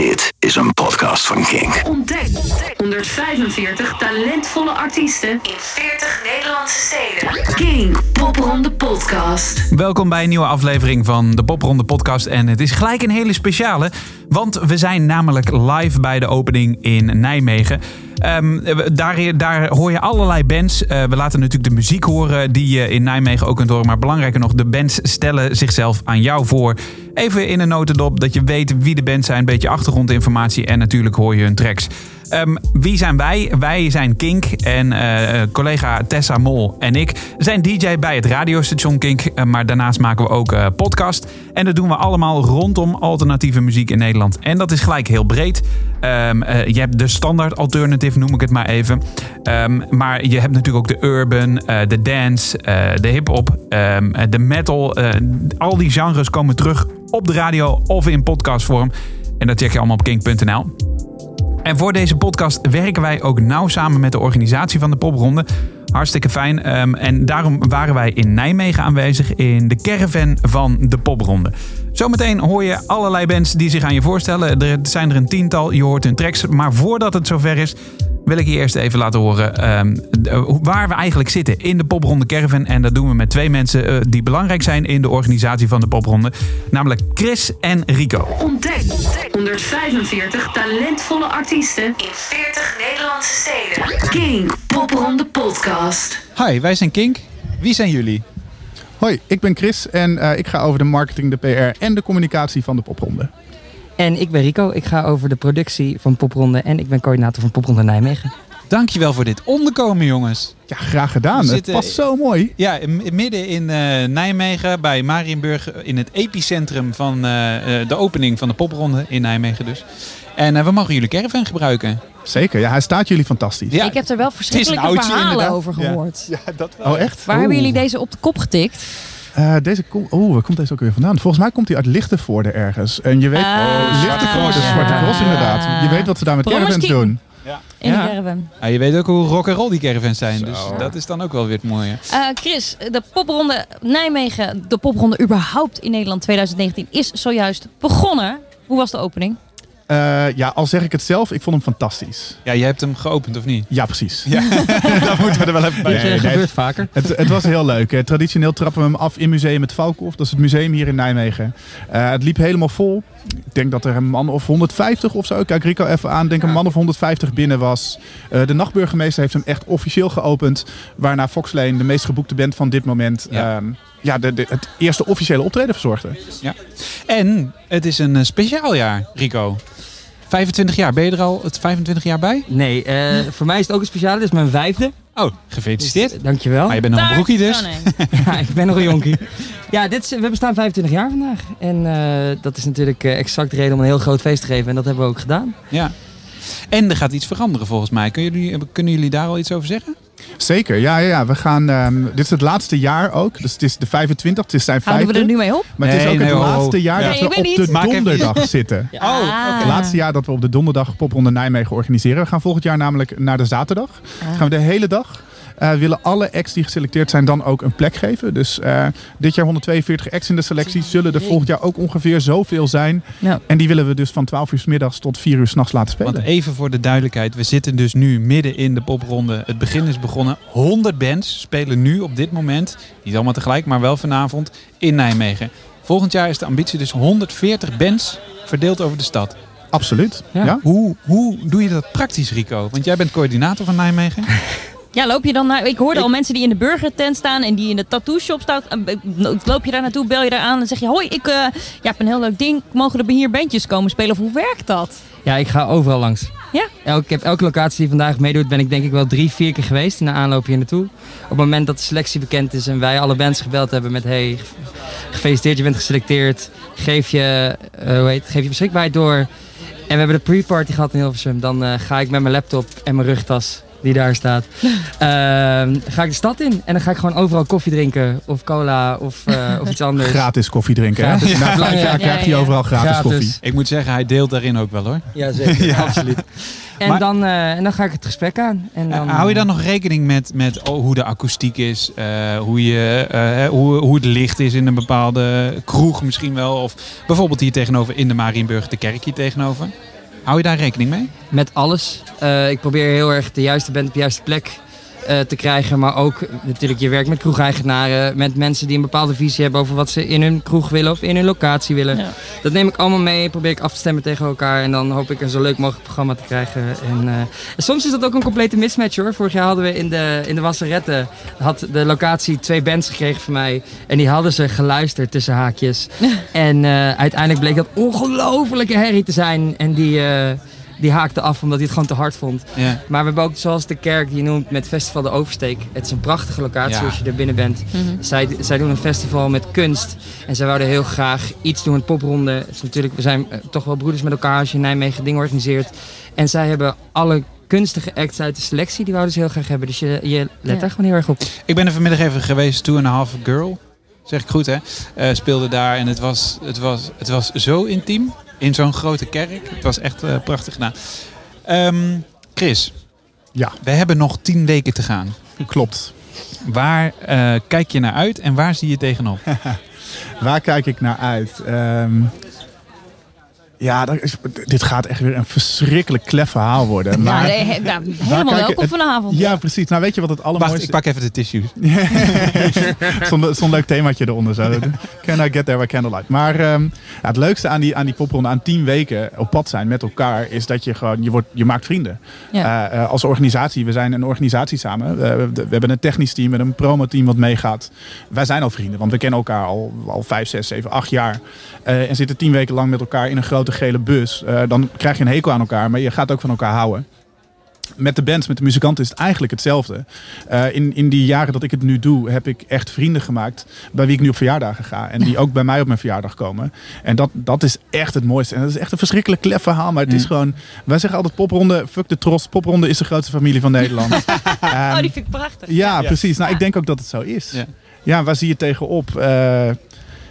Dit is een podcast van Kink. Ontdek 145 talentvolle artiesten in 40 Nederlandse steden. King Popronde Podcast. Welkom bij een nieuwe aflevering van de Popronde podcast. En het is gelijk een hele speciale, want we zijn namelijk live bij de opening in Nijmegen. Ehm, daar, daar hoor je allerlei bands. Eh, we laten natuurlijk de muziek horen die je in Nijmegen ook kunt horen. Maar belangrijker nog, de bands stellen zichzelf aan jou voor. Even in een notendop dat je weet wie de bands zijn. Een beetje achtergrondinformatie en natuurlijk hoor je hun tracks. Ehm, wie zijn wij? Wij zijn Kink en eh, collega Tessa Mol en ik zijn DJ bij het radiostation Kink. eh, maar daarnaast maken we ook eh, podcast. En dat doen we allemaal rondom alternatieve muziek in Nederland. En dat is gelijk heel breed. Ehm, eh, je hebt de standaard alternative, noem ik het maar even. Ehm, maar je hebt natuurlijk ook de urban, de dance, de hip-hop, de metal. al die genres komen terug op de radio of in podcastvorm. En dat check je allemaal op kink.nl. En voor deze podcast werken wij ook nauw samen met de organisatie van de popronde. Hartstikke fijn. Ehm, en daarom waren wij in Nijmegen aanwezig in de caravan van de popronde. Zometeen hoor je allerlei bands die zich aan je voorstellen. Er zijn er een tiental, je hoort hun tracks. Maar voordat het zover is, wil ik je eerst even laten horen ehm, de- waar we eigenlijk zitten in de popronde caravan. En dat doen we met twee mensen eh, die belangrijk zijn in de organisatie van de popronde. Namelijk Chris en Rico. Ontdek 145 talentvolle artiesten in 40 Nederlandse steden. King Popronde Podcast. Hi, wij zijn Kink. Wie zijn jullie? Hoi, ik ben Chris en eh, ik ga over de marketing, de PR en de communicatie van de popronde. En ik ben Rico. Ik ga over de productie van Popronde en ik ben coördinator van Popronde Nijmegen. Dankjewel voor dit onderkomen, jongens. Ja, graag gedaan. Het past zo mooi. Ja, midden in eh, Nijmegen, bij Marienburg, in het epicentrum van eh, eh, de opening van de popronde in Nijmegen dus. En eh, we mogen jullie caravan gebruiken. Zeker, ja, hij staat jullie fantastisch. Ja, ik heb er wel verschrikkelijke oudje, verhalen inderdaad. over Ja. gehoord. Ja, dat wel. Oh, echt? Waar hebben jullie deze op de kop getikt? Eh, deze kom- Oeh, waar komt deze ook weer vandaan? Volgens mij komt hij uit Lichtenvoorde ergens. En je weet... Ah. Oh, Lichtenvoorde, Ja. Zwarte Cross inderdaad. Je weet wat ze daar met Brommers caravans King. doen. In Ja. de caravan. Ja, je weet ook hoe rock and roll die caravans zijn, Zo. dus dat is dan ook wel weer het mooie. Eh, Chris, de popronde Nijmegen, de popronde überhaupt in Nederland 2019 is zojuist begonnen. Hoe was de opening? Eh, ja, al zeg ik het zelf, ik vond hem fantastisch. Ja, jij hebt hem geopend of niet? Ja, precies. dat moeten we er wel even bij Nee, nee, gebeurt vaker. Het, het was heel leuk. hè. Traditioneel trappen we hem af in Museum het Valkhof. Dat is het museum hier in Nijmegen. Eh, het liep helemaal vol. Ik denk dat er een man of 150 of zo. Ik Kijk Rico even aan. Ik denk een man of 150 binnen was. Eh, de nachtburgemeester heeft hem echt officieel geopend. Waarna Fox Lane, de meest geboekte band van dit moment... Ja. ehm, ja, de, de- het eerste officiële optreden verzorgde. En het is een eh, speciaal jaar, Rico. 25 jaar, ben je er al het 25 jaar bij? Nee, eh, voor mij is het ook een speciale. Dit is mijn vijfde. Oh, gefeliciteerd. Dus, dankjewel. Maar je bent nog een broekie dus. Nee. ja, ik ben nog een jonkie. Ja, dit is, we bestaan 25 jaar vandaag. En eh, dat is natuurlijk eh, exact de reden om een heel groot feest te geven. En dat hebben we ook gedaan. Ja. En er gaat iets veranderen volgens mij. Kunnen jullie, kunnen jullie daar al iets over zeggen? Zeker, ja, ja, ja. We gaan, ehm, dit is het laatste jaar ook. Dus het is de 25, het is zijn Houden we er nu mee op? Maar het is Nee, ook nee, het laatste jaar Ja. dat we op de even donderdag zitten. Ah. Het laatste jaar dat we op de donderdag Popronde Nijmegen organiseren. We gaan volgend jaar namelijk naar de zaterdag. Ah. Gaan we de hele dag. Eh, willen alle acts die geselecteerd zijn dan ook een plek geven. Dus eh, dit jaar 142 acts in de selectie. Zullen er volgend jaar ook ongeveer zoveel zijn. Ja. En die willen we dus van 12 uur s middags tot 4 uur s'nachts laten spelen. Want even voor de duidelijkheid, we zitten dus nu midden in de popronde. Het begin is begonnen. 100 bands spelen nu op dit moment, niet allemaal tegelijk, maar wel vanavond in Nijmegen. Volgend jaar is de ambitie dus 140 bands verdeeld over de stad. Absoluut. Ja. Ja. Hoe, hoe doe je dat praktisch, Rico? Want jij bent coördinator van Nijmegen. Ja, loop je dan naar... Ik hoorde al mensen die in de burgertent staan en die in de tattoo shop staan. Eh, Loop je daar naartoe, bel je daar aan en zeg je... Hoi, ik eh, ja, heb een heel leuk ding. Mogen er hier bandjes komen spelen? Of hoe werkt dat? Ja, ik ga overal langs. Ja? Elk, ik heb elke locatie die vandaag meedoet, ben ik denk ik wel drie, vier keer geweest in de aanloop hier naartoe. Op het moment dat de selectie bekend is en wij alle bands gebeld hebben met hey, gefeliciteerd, je bent geselecteerd. Geef je, eh, hoe heet, geef je beschikbaarheid door. En we hebben de pre-party gehad in Hilversum. Dan ga ik met mijn laptop en mijn rugtas, die daar staat, ehm, ga ik de stad in. En dan ga ik gewoon overal koffie drinken of cola of, eh, of iets anders. Gratis koffie drinken. hè? Gratis. Na vijf jaar ja, krijgt hij overal gratis, Gratis. koffie. Ik moet zeggen, hij deelt daarin ook wel hoor. Ja, zeker. Absoluut. En, Maar- dan, eh, en dan ga ik het gesprek aan. En dan, Eh, hou je dan nog rekening met, met oh, hoe de akoestiek is, eh, hoe, je, eh, hoe, hoe het licht is in een bepaalde kroeg misschien wel, of bijvoorbeeld hier tegenover in de Marienburg, de kerk hier tegenover? Hou je daar rekening mee? Met alles. Eh, ik probeer heel erg de juiste band op de juiste plek eh, te krijgen. Maar ook natuurlijk je werkt met kroegeigenaren. Met mensen die een bepaalde visie hebben over wat ze in hun kroeg willen of in hun locatie willen. Ja. Dat neem ik allemaal mee. Probeer ik af te stemmen tegen elkaar. En dan hoop ik een zo leuk mogelijk programma te krijgen. En, eh, en soms is dat ook een complete mismatch hoor. Vorig jaar hadden we in de, in de Wasseretten. Had de locatie twee bands gekregen van mij. En die hadden ze geluisterd tussen haakjes. en eh, uiteindelijk bleek dat ongelofelijke herrie te zijn. En die... die haakte af omdat hij het gewoon te hard vond. Ja. Maar we hebben ook, zoals de kerk die je noemt, met Festival de Oversteek. Het is een prachtige locatie Ja. als je er binnen bent. Mhm. Zij, zij doen een festival met kunst. En zij wouden heel graag iets doen met popronde. Het is natuurlijk, we zijn eh, toch wel broeders met elkaar als je in Nijmegen dingen organiseert. En zij hebben alle kunstige acts uit de selectie, die wouden ze heel graag hebben. Dus je, je let Ja. daar gewoon heel erg op. Ik ben er vanmiddag even geweest, Two and a Half Girl, zeg ik goed hè, Eh, speelde daar en het was, het, was, het was zo intiem in zo'n grote kerk. Het was echt eh, prachtig gedaan. Ehm, Chris, Ja, we hebben nog tien weken te gaan. klopt. Waar eh, kijk je naar uit en waar zie je tegenop? Waar kijk ik naar uit? Ehm, ja, dat is, dit gaat echt weer een verschrikkelijk klef verhaal worden. Maar, Ja, nee, he- ja, helemaal welkom het- vanavond. ja, precies. Nou, weet je wat het allermooiste Wacht, ik pak even de tissues. Zo'n zo'n leuk themaatje eronder zo. Can I get there by candlelight? Maar ehm, ja, het leukste aan die, aan die popronde, aan tien weken op pad zijn met elkaar, is dat je gewoon, je, wordt, je maakt vrienden. Ja. Eh, eh, als organisatie, we zijn een organisatie samen. We, we hebben een technisch team en een promoteam wat meegaat. Wij zijn al vrienden, want we kennen elkaar al, al vijf, zes, zeven, acht jaar. Eh, en zitten tien weken lang met elkaar in een grote gele bus. Eh, dan krijg je een hekel aan elkaar, maar je gaat ook van elkaar houden. Met de bands, met de muzikanten is het eigenlijk hetzelfde. Eh, in, in die jaren dat ik het nu doe, heb ik echt vrienden gemaakt bij wie ik nu op verjaardagen ga. En die ook bij mij op mijn verjaardag komen. En dat, dat is echt het mooiste. En dat is echt een verschrikkelijk klef verhaal. Maar het is Mm. gewoon, wij zeggen altijd popronde, fuck de tros. Popronde is de grootste familie van Nederland. Oh, die vind ik prachtig. ja, precies. Nou, ik denk ook dat het zo is. Ja. Ja, waar zie je tegenop? Eh,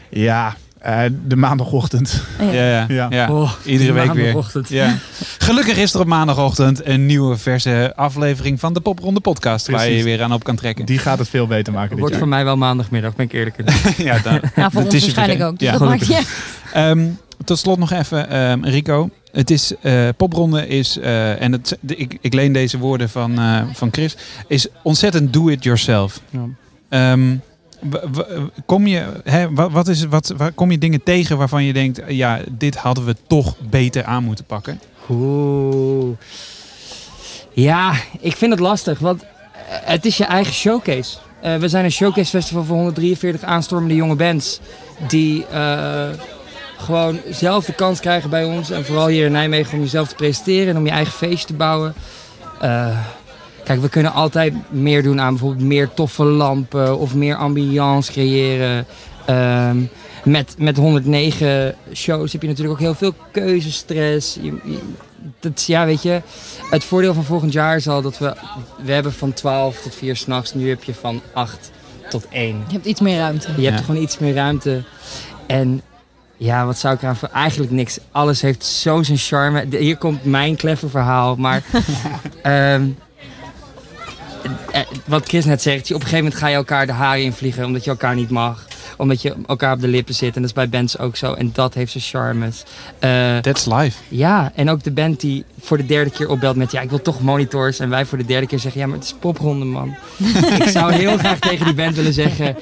ja, eh, de maandagochtend. Ja, ja, Ja. ja. Oh, Iedere week weer. maandagochtend. Ja. Gelukkig is er op maandagochtend een nieuwe verse aflevering van de Popronde podcast. Waar je je weer aan op kan trekken. Die gaat het veel beter maken dit Wordt jaar. voor mij wel maandagmiddag, ben ik eerlijk in. ja, dan, Ja, voor het ons is je waarschijnlijk ook. Dus Ja, dat maakt. Ehm, tot slot nog even, ehm, Rico. Het is, eh, popronde is, eh, en het, de- ik, ik leen deze woorden van, eh, van Chris, is ontzettend do it yourself. Ja. Ehm, kom je, hè, wat, is, wat, waar kom je dingen tegen waarvan je denkt, ja, dit hadden we toch beter aan moeten pakken? Oeh. Ja, ik vind het lastig, want eh, het is je eigen showcase. Eh, we zijn een showcase festival voor 143 aanstormende jonge bands. Die eh, gewoon zelf de kans krijgen bij ons. En vooral hier in Nijmegen om jezelf te presenteren en om je eigen feestje te bouwen. Eh, kijk, we kunnen altijd meer doen aan bijvoorbeeld meer toffe lampen of meer ambiance creëren. Ehm, met, met 109 shows heb je natuurlijk ook heel veel keuzestress. Je, je- dat, ja, weet je, het voordeel van volgend jaar is al dat we, we hebben van 12 tot 4 s'nachts. Nu heb je van 8 tot 1. Je hebt iets meer ruimte. Je hebt gewoon iets meer ruimte. En ja, wat zou ik eraan voor? Eigenlijk niks. Alles heeft zo zijn charme. De- Hier komt mijn clever verhaal. Maar ehm, eh, wat Chris net zegt. je- Op een gegeven moment ga je elkaar de haren invliegen. Omdat je elkaar niet mag. Omdat je elkaar op de lippen zit. En dat is bij bands ook zo. En dat heeft zijn charmes. Eh, That's life. ja, en ook de band die voor de derde keer opbelt met... ja, ik wil toch monitors. En wij voor de derde keer zeggen... ja, maar het is popronde, man. ik zou heel graag tegen die band willen zeggen...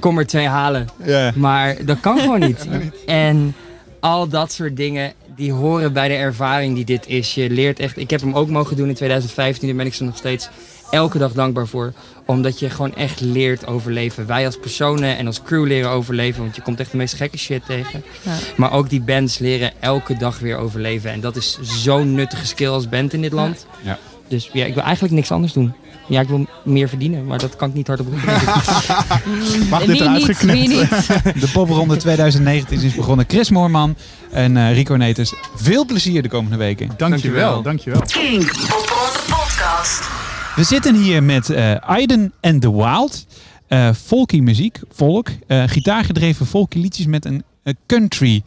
kom er twee halen. Ja. Maar dat kan gewoon niet. En al dat soort dingen, die horen bij de ervaring die dit is. Je leert echt... Ik heb hem ook mogen doen in 2015. Daar ben ik ze nog steeds elke dag dankbaar voor. Omdat je gewoon echt leert overleven. Wij als personen en als crew leren overleven. Want je komt echt de meest gekke shit tegen. Ja. Maar ook die bands leren elke dag weer overleven. En dat is zo'n nuttige skill als band in dit land. Ja. Dus ja, ik wil eigenlijk niks anders doen. Ja, ik wil meer verdienen, maar dat kan ik niet hardop roepen. Mag dit Wie eruit geknipt? De popronde 2019 is begonnen. Chris Moorman en eh, Rico Neters. Veel plezier de komende weken. Dankjewel, dankjewel. Podcast. We zitten hier met eh Aiden and the Wild. Folky muziek, folk. eh gitaargedreven folky liedjes met een, country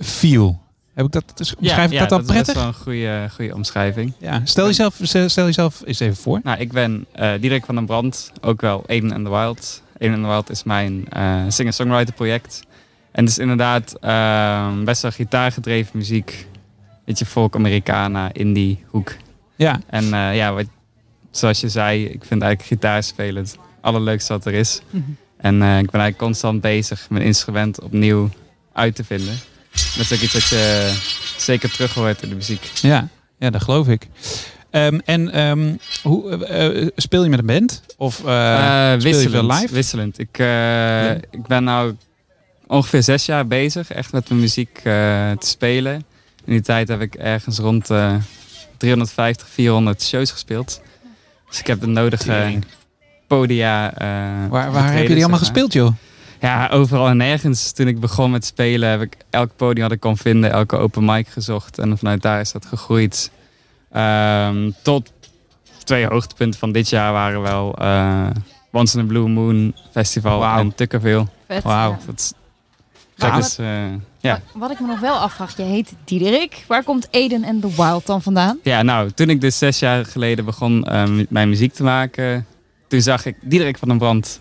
feel. Heb ik dat, dus omschrijf ik dat al dat is prettig? best wel een goede, goede omschrijving. Ja. Stel, jezelf, stel jezelf eens even voor. Nou, ik ben Dirk van den Brand, ook wel Aiden and the Wild. Aiden and the Wild is mijn singer-songwriter project. En het is inderdaad eh, best wel gitaargedreven muziek. Beetje folk, Americana, indie hoek. Ja, En ja, wat, zoals je zei, ik vind eigenlijk gitaarspelen het allerleukste wat er is. En eh, ik ben eigenlijk constant bezig mijn instrument opnieuw uit te vinden. Dat is ook iets wat je zeker terug hoort in de muziek. ja, ja dat geloof ik. Ehm, en ehm, hoe, eh, eh, speel je met een band? Of speel je veel wisselend, live? Wisselend. Ik, ik ben nou ongeveer zes jaar bezig echt met mijn muziek te spelen. In die tijd heb ik ergens rond eh 350, 400 shows gespeeld. Dus ik heb de nodige podia. eh, Waar, waar heb betreden, je die allemaal gespeeld, joh? Ja, overal en nergens. Toen ik begon met spelen heb ik elk podium dat ik kon vinden, elke open mic gezocht. En vanuit daar is dat gegroeid. Ehm, tot twee hoogtepunten van dit jaar waren wel eh Once in a Blue Moon Festival Wauw. en Tukkerville. Wauw. Ja. Dat is, Eh, ja. Wat, wat ik me nog wel afvraag, je heet Diederik. Waar komt Eden and the Wild dan vandaan? ja, nou, toen ik dus zes jaar geleden begon eh, mijn muziek te maken, toen zag ik Diederik van den Brand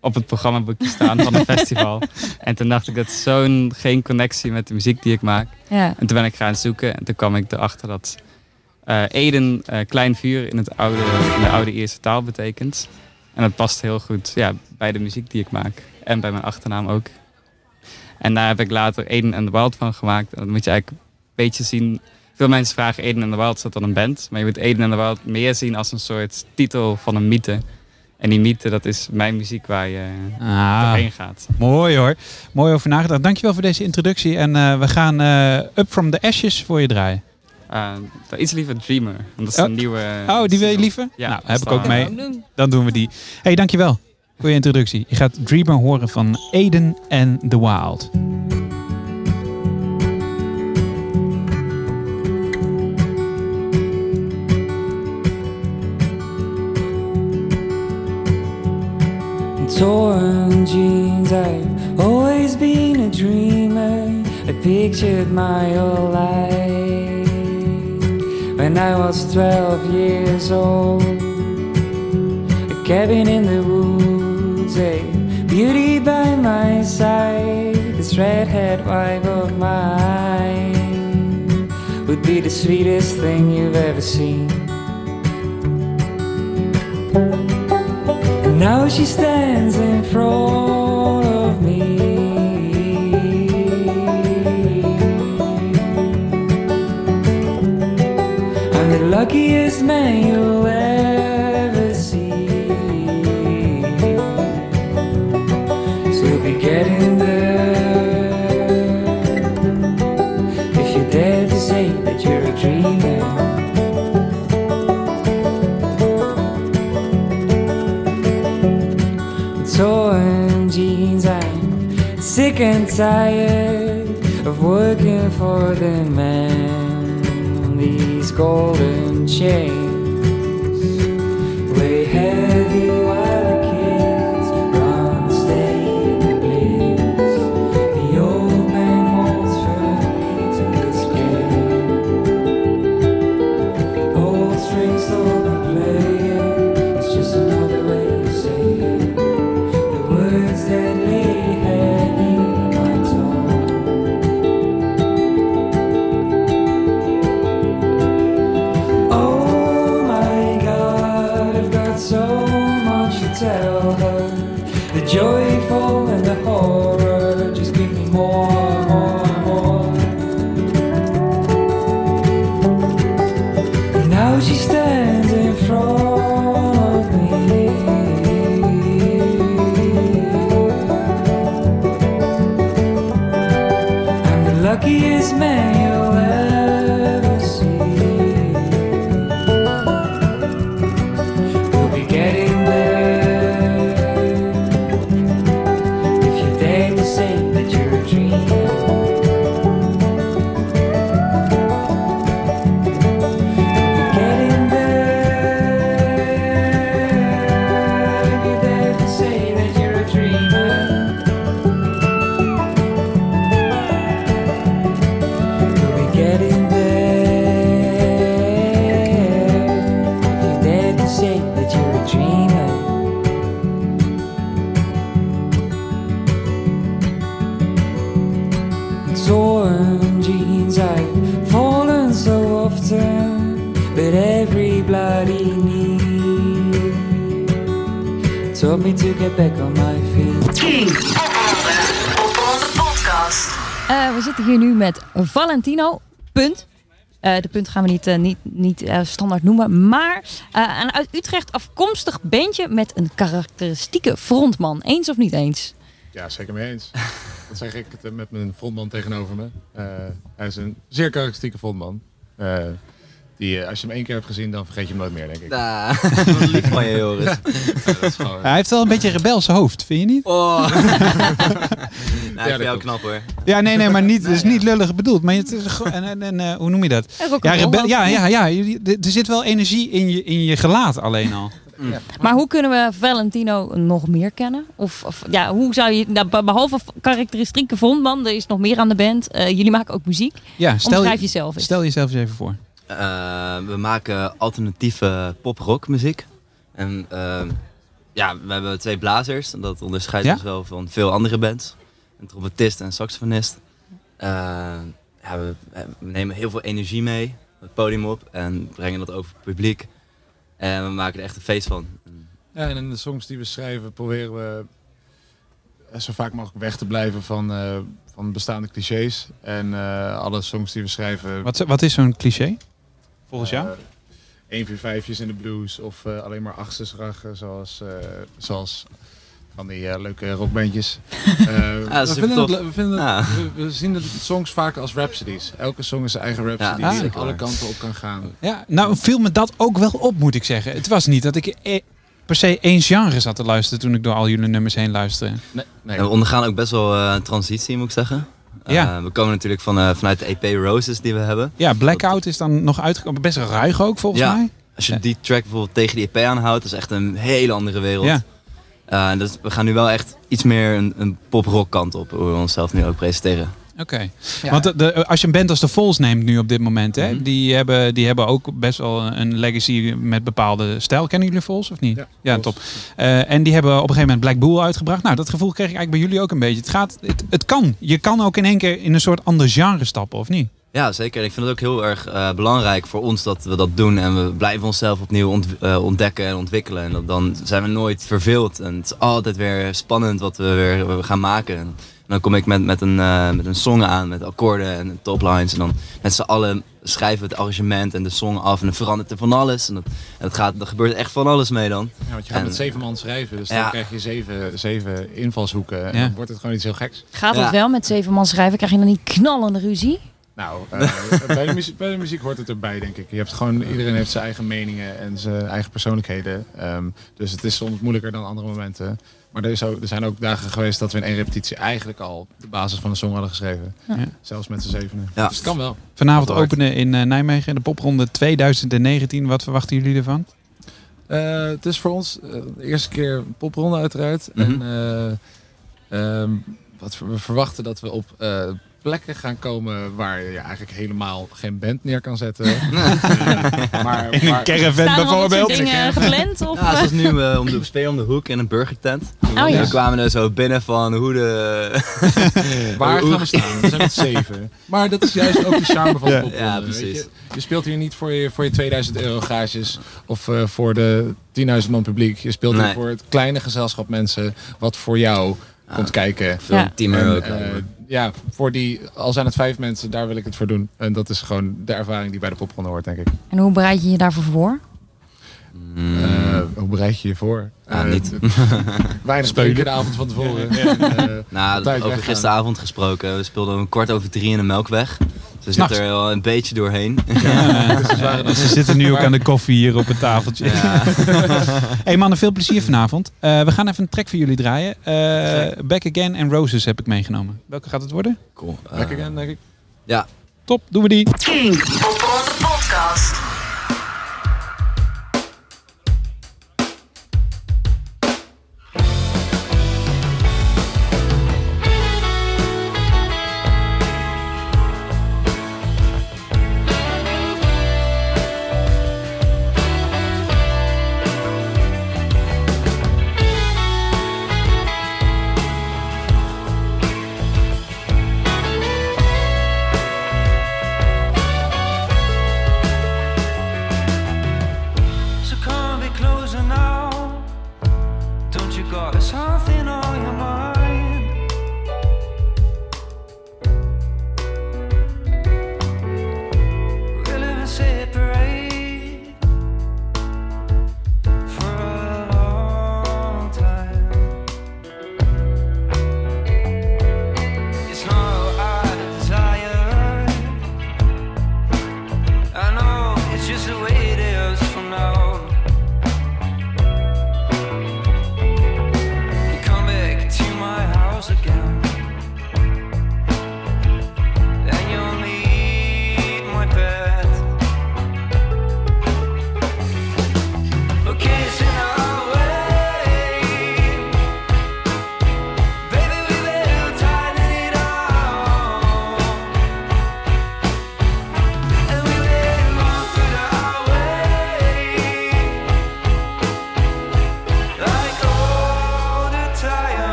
op het programmaboekje staan van een festival. En toen dacht ik, dat is zo'n geen connectie met de muziek die ik maak. Ja. En toen ben ik gaan zoeken en toen kwam ik erachter dat eh, Eden klein vuur in, het oude, in de oude Ierse taal betekent. En dat past heel goed ja, bij de muziek die ik maak en bij mijn achternaam ook. En daar heb ik later Eden and the Wild van gemaakt. En dat moet je eigenlijk een beetje zien. Veel mensen vragen Eden and the Wild, is dat dan een band? Maar je moet Eden and the Wild meer zien als een soort titel van een mythe. En die mythe, dat is mijn muziek waar je Ah, doorheen gaat. mooi hoor. Mooi over nagedacht. Dankjewel voor deze introductie. En eh, we gaan eh, Up From The Ashes voor je draaien. Uh, iets liever Dreamer. Want dat is Oh. een nieuwe... Oh, die wil je liever? Ja, nou, heb ik ook mee. Doen. Dan doen we die. hey, dankjewel voor introductie. Je gaat Dreamer horen van Aiden and the Wild. torn jeans. I've always been a dreamer. I pictured my whole life when I was 12 years old. A cabin in the woods, a beauty by my side. This redhead wife of mine would be the sweetest thing you've ever seen. And now she stands in front of me. I'm the luckiest man you'll ever you're torn jeans. I'm sick and tired of working for the man. These golden chains weigh heavy me to get back on my feet. King. Popronde podcast. Eh, we zitten hier nu met Valentino. Punt. Eh, de punt gaan we niet, eh, niet, niet eh, standaard noemen. Maar eh, een uit Utrecht afkomstig bandje met een karakteristieke frontman. Eens of niet eens? Ja, zeker mee eens. Dat zeg ik het, met mijn frontman tegenover me. Eh, hij is een zeer karakteristieke frontman. Eh, die, als je hem één keer hebt gezien, dan vergeet je hem nooit meer, denk ik. Nou, wat lief van je, Joris. Ja, gewoon- Hij heeft wel een beetje een rebelse hoofd, vind je niet? Oh. nou, ik dat vind jou klopt. knap hoor. Ja, nee, nee, maar niet, het is niet lullig bedoeld. Maar het is gewoon- en, en, en, eh, hoe noem je dat? Ja, Ja, rebel, ja, ja, ja. Er zit wel energie in je, in je gelaat alleen al. Maar hoe kunnen we Valentino nog meer kennen? Of, of ja, hoe zou je, nou, be- behalve karakteristieke frontman, er is nog meer aan de band. Eh, jullie maken ook muziek. Ja, stel, Omschrijf je, jezelf eens. stel jezelf eens even voor. Eh, we maken alternatieve pop-rock muziek. En eh, ja, we hebben twee blazers. En dat onderscheidt Ja? ons wel van veel andere bands. Een trompetist en een saxofonist. Eh, ja, we, we nemen heel veel energie mee. Het podium op. En brengen dat over het publiek. En we maken er echt een feest van. Ja, en in de songs die we schrijven proberen we eh, zo vaak mogelijk weg te blijven van, eh, van bestaande clichés. En eh, alle songs die we schrijven... Wat, wat is zo'n cliché? Volgens jou? eh, 1 4 vijfjes in de blues of eh, alleen maar achters rachen zoals, eh, zoals van die eh, leuke rockbandjes. Eh, Ja, we, vinden het, we, vinden Ja. we, we zien de songs vaak als rhapsodies. Elke song is zijn eigen rhapsody Ja, die alle kanten op kan gaan. Ja, nou viel me dat ook wel op, moet ik zeggen. Het was niet dat ik per se één genre zat te luisteren toen ik door al jullie nummers heen luisterde. Nee, nee. We ondergaan ook best wel eh, een transitie, moet ik zeggen. Eh, Ja. we komen natuurlijk van, eh, vanuit de EP Roses die we hebben. Ja, Blackout is dan nog uitgekomen. Best ruig ook, volgens Ja. mij. Als je Ja. die track bijvoorbeeld tegen die EP aanhoudt, dat is echt een hele andere wereld. Ja. Eh, dus we gaan nu wel echt iets meer een, een pop-rock kant op, hoe we onszelf nu ook presenteren. Oké. Want de, de- als je een band als de Vols neemt nu op dit moment, hè, Mhm. die, hebben, die hebben ook best wel een legacy met bepaalde stijl. Kennen jullie Vols of niet? Ja, top. Eh, en die hebben op een gegeven moment Black Bull uitgebracht. Nou, dat gevoel kreeg ik eigenlijk bij jullie ook een beetje. Het, gaat, het, het kan. Je kan ook in één keer in een soort ander genre stappen, of niet? Ja, zeker. En ik vind het ook heel erg eh, belangrijk voor ons dat we dat doen. En we blijven onszelf opnieuw ont- eh, ontdekken en ontwikkelen. En dat, dan zijn we nooit verveeld. En het is altijd weer spannend wat we weer gaan maken. En dan kom ik met, met, een, eh, met een song aan, met akkoorden en toplines. En dan met z'n allen schrijven we het arrangement en de song af. En dan verandert er van alles. En dat, en dat gaat, er gebeurt echt van alles mee dan. Ja, want je gaat En- met zeven man schrijven, dus Ja. dan krijg je zeven, zeven invalshoeken. En Ja. dan wordt het gewoon iets heel geks. Gaat Ja. het wel met zeven man schrijven? Krijg je dan niet knallende ruzie? Nou, eh, bij, de muziek, bij de muziek hoort het erbij, denk ik. Je hebt gewoon, iedereen heeft zijn eigen meningen en zijn eigen persoonlijkheden. Ehm, dus het is soms moeilijker dan andere momenten. Maar er, is ook, er zijn ook dagen geweest dat we in één repetitie eigenlijk al de basis van de song hadden geschreven. Ja. Zelfs met z'n zevenen. Ja. Dus het kan wel. Vanavond openen in eh, Nijmegen de popronde 2019. Wat verwachten jullie ervan? Eh, het is voor ons eh, de eerste keer popronde uiteraard. Mhm. En eh, ehm, wat we we verwachten dat we op eh, plekken gaan komen waar je eigenlijk helemaal geen band neer kan zetten. Eh, maar, In een maar- caravan bijvoorbeeld. dingen gepland? Of, Ja, eh? zoals nu eh, om de spelen om de hoek in een burgertent. Oh, ja. We kwamen er zo binnen van hoe de... Waar gaan we staan? We zijn met zeven. Maar dat is juist ook de charme van de Ja. popronde. Ja, weet precies. Je? je speelt hier niet voor je, voor je 2000 euro gages of eh, voor de 10.000 man publiek. Je speelt Nee. hier voor het kleine gezelschap mensen wat voor jou komt kijken. Ja. team En, euro. eh, ja, voor die, al zijn het vijf mensen, daar wil ik het voor doen. En dat is gewoon de ervaring die bij de popronde hoort, denk ik. En hoe bereid je je daarvoor voor? Mm. Eh, hoe bereid je je voor? Ja, Eh, niet. Weinig drinken de avond van tevoren. En, eh, Nou, op tijd over gisteravond gesproken. We speelden om kwart over drie in de Melkweg. Dus we S'nachts. zitten er wel een beetje doorheen. Ja, ze zitten nu ook aan de koffie hier op het tafeltje. Ja. hey mannen, veel plezier vanavond. Eh, we gaan even een track voor jullie draaien. Eh, Back Again en Roses heb ik meegenomen. Welke gaat het worden? Cool. Eh, Back again, denk ik. ja, Top, doen we die.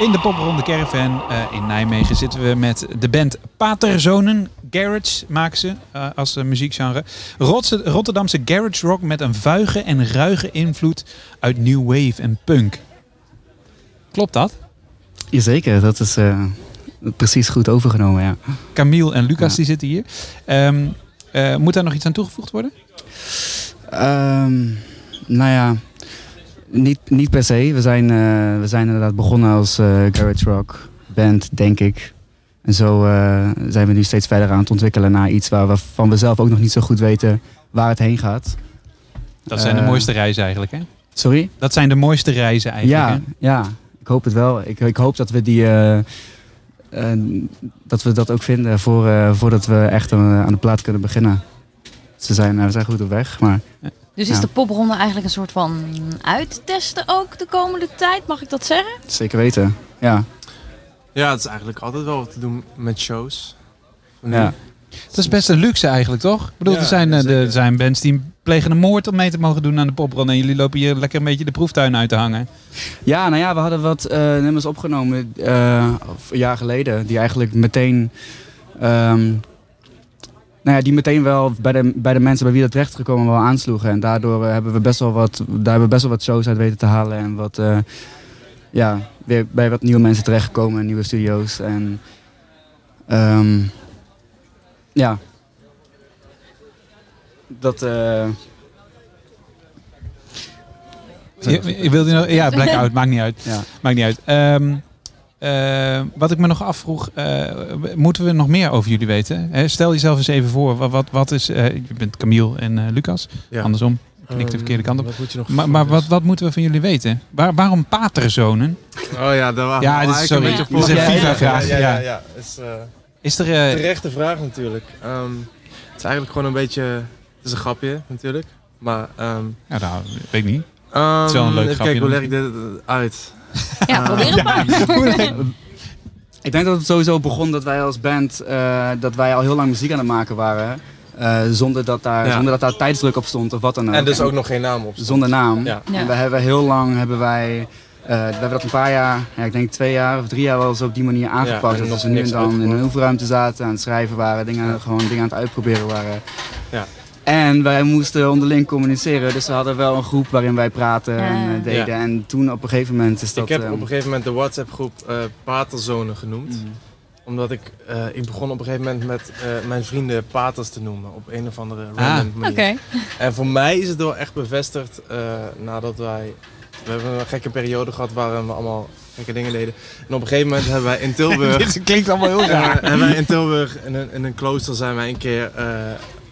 In de popronde Caravan eh, in Nijmegen zitten we met de band Paterzonen. Garage maken ze eh, als eh, muziekgenre. Rotse- Rotterdamse garage rock met een vuige en ruige invloed uit new wave en punk. Klopt dat? Jazeker, dat is precies goed overgenomen, ja. Camille en Lucas die zitten hier. Ehm, eh, moet daar nog iets aan toegevoegd worden? Ehm, nou ja, niet, niet per se. We zijn, eh, we zijn inderdaad begonnen als eh, garage rock band, denk ik. En zo eh, zijn we nu steeds verder aan het ontwikkelen naar iets waar we van we zelf ook nog niet zo goed weten waar het heen gaat. Dat zijn de mooiste reizen eigenlijk, hè? Sorry? Dat zijn de mooiste reizen eigenlijk, Ja, hè? ja, ik hoop het wel. Ik, ik hoop dat we die. dat we dat ook vinden voor, voordat we echt aan, aan de plaat kunnen beginnen. Ze zijn, we zijn goed op weg, maar. Dus is ja, de popronde eigenlijk een soort van uittesten ook de komende tijd? Mag ik dat zeggen? Zeker weten. Ja. Ja, het is eigenlijk altijd wel wat te doen met shows. Nu. Ja. Dat is best een luxe eigenlijk, toch? Ik bedoel, Ja, er, zijn, eh, er zijn bands die plegen een moord om mee te mogen doen aan de popronde. En jullie lopen hier lekker een beetje de proeftuin uit te hangen. Ja, nou ja, we hadden wat eh, nummers opgenomen eh, een jaar geleden. Die eigenlijk meteen. ehm, nou ja, die meteen wel bij de, bij de mensen bij wie dat terecht gekomen wel aansloegen. En daardoor eh, hebben we best wel wat, daar hebben we best wel wat shows uit weten te halen. En wat, eh, ja, weer bij wat nieuwe mensen terechtgekomen, nieuwe studio's. En ehm, ja. Dat. eh, Je, je wilde nog, ja, blackout, maakt niet uit. Ja. Maakt niet uit. Ehm, eh, wat ik me nog afvroeg, eh, moeten we nog meer over jullie weten? Hè, stel jezelf eens even voor. Wat, wat, wat is, eh, je bent Camille en eh, Lucas. Ja. Andersom. Ik knik de Ehm, verkeerde kant op. wat moet je nog maar maar wat, wat moeten we van jullie weten? Waar, waarom paterzonen? Oh ja, daar waren Ja, we dit is sorry. een beetje Dit is een voor. FIFA-vraag, Ja, ja, ja. ja. Is, eh, Is er, eh, terechte vraag natuurlijk. Ehm, het is eigenlijk gewoon een beetje... Het is een grapje natuurlijk. Maar... ehm Ja, nou, weet ik niet. Het is wel een leuk grapje kijken, hoe leg ik dit uit? Ja, probeer het maar. Ik denk dat het sowieso begon dat wij als band, eh, dat wij al heel lang muziek aan het maken waren. Eh, zonder, dat daar, Ja. zonder dat daar tijdsdruk op stond of wat dan ook. En dus ook nog geen naam op stond. Zonder naam. Ja. En we hebben heel lang hebben wij, eh, we hebben dat een paar jaar, ja, ik denk twee jaar of drie jaar wel eens op die manier aangepakt. dat we nu en dan in een oefenruimte zaten, aan het schrijven waren, dingen, gewoon dingen aan het uitproberen waren. Ja. En wij moesten onderling communiceren, dus we hadden wel een groep waarin wij praten en eh, deden. Ja. En toen op een gegeven moment is dat... ik heb ehm, op een gegeven moment de WhatsApp groep eh Paterzonen genoemd. Mm. Omdat ik, eh, ik begon op een gegeven moment met eh, mijn vrienden paters te noemen. Op een of andere Ah. random manier. Oké. En voor mij is het wel echt bevestigd eh, nadat wij... We hebben een gekke periode gehad waarin we allemaal gekke dingen deden. En op een gegeven moment hebben wij in Tilburg... Dit klinkt allemaal heel Eh, raar. hebben wij in Tilburg, in een, in een klooster, zijn wij een keer eh,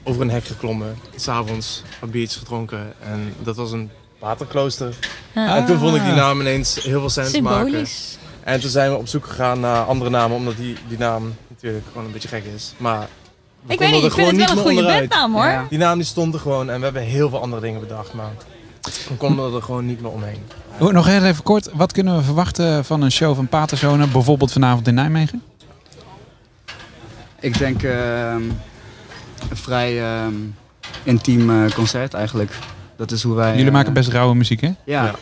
over een hek geklommen. S'avonds een biertje gedronken. En dat was een waterklooster. Ah. En toen vond ik die naam ineens heel veel sens maken. Symbolisch. En toen zijn we op zoek gegaan naar andere namen, omdat die, die naam natuurlijk gewoon een beetje gek is. Maar we Ik weet konden niet, er ik vind het wel een meer goede bednaam hoor. Ja. Die naam die stond er gewoon en we hebben heel veel andere dingen bedacht, maar we konden er gewoon niet meer omheen. Oh, Nog heel even kort, wat kunnen we verwachten van een show van Paterzonen, bijvoorbeeld vanavond in Nijmegen? Ik denk ehm, een vrij ehm, intiem eh, concert eigenlijk. Dat is hoe wij... Jullie eh, maken best rauwe muziek, hè? Ja, Ja. maar,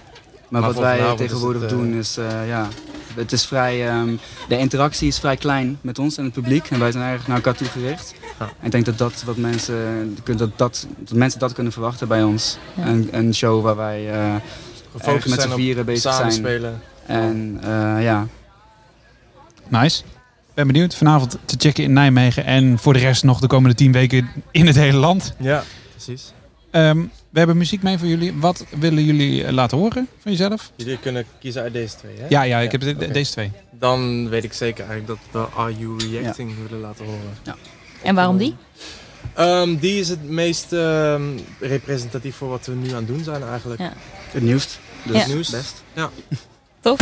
Maar wat wij is tegenwoordig het, eh, doen is, eh, ja, het is vrij, ehm, de interactie is vrij klein met ons en het publiek. En wij zijn eigenlijk naar elkaar toegericht. Ja. En ik denk dat, dat, wat mensen, dat, dat, dat mensen dat kunnen verwachten bij ons. Ja. Een, een show waar wij eh erg Gefocust met z'n op vieren bezig zijn. samenspelen. En eh, ja, Nice. Ben benieuwd. Vanavond te checken in Nijmegen en voor de rest nog de komende tien weken in het hele land. Ja, precies. Ehm, we hebben muziek mee voor jullie. Wat willen jullie eh, laten horen van jezelf? Jullie kunnen kiezen uit deze twee, hè? Ja, ja, ik heb de- deze twee. Dan weet ik zeker eigenlijk dat we Are You Reacting willen laten horen. En waarom die? Ehm, die is het meest ehm, representatief voor wat we nu aan het doen zijn eigenlijk. Ja. het nieuwst. Dus Ja. Het nieuws. best. Ja. Tof.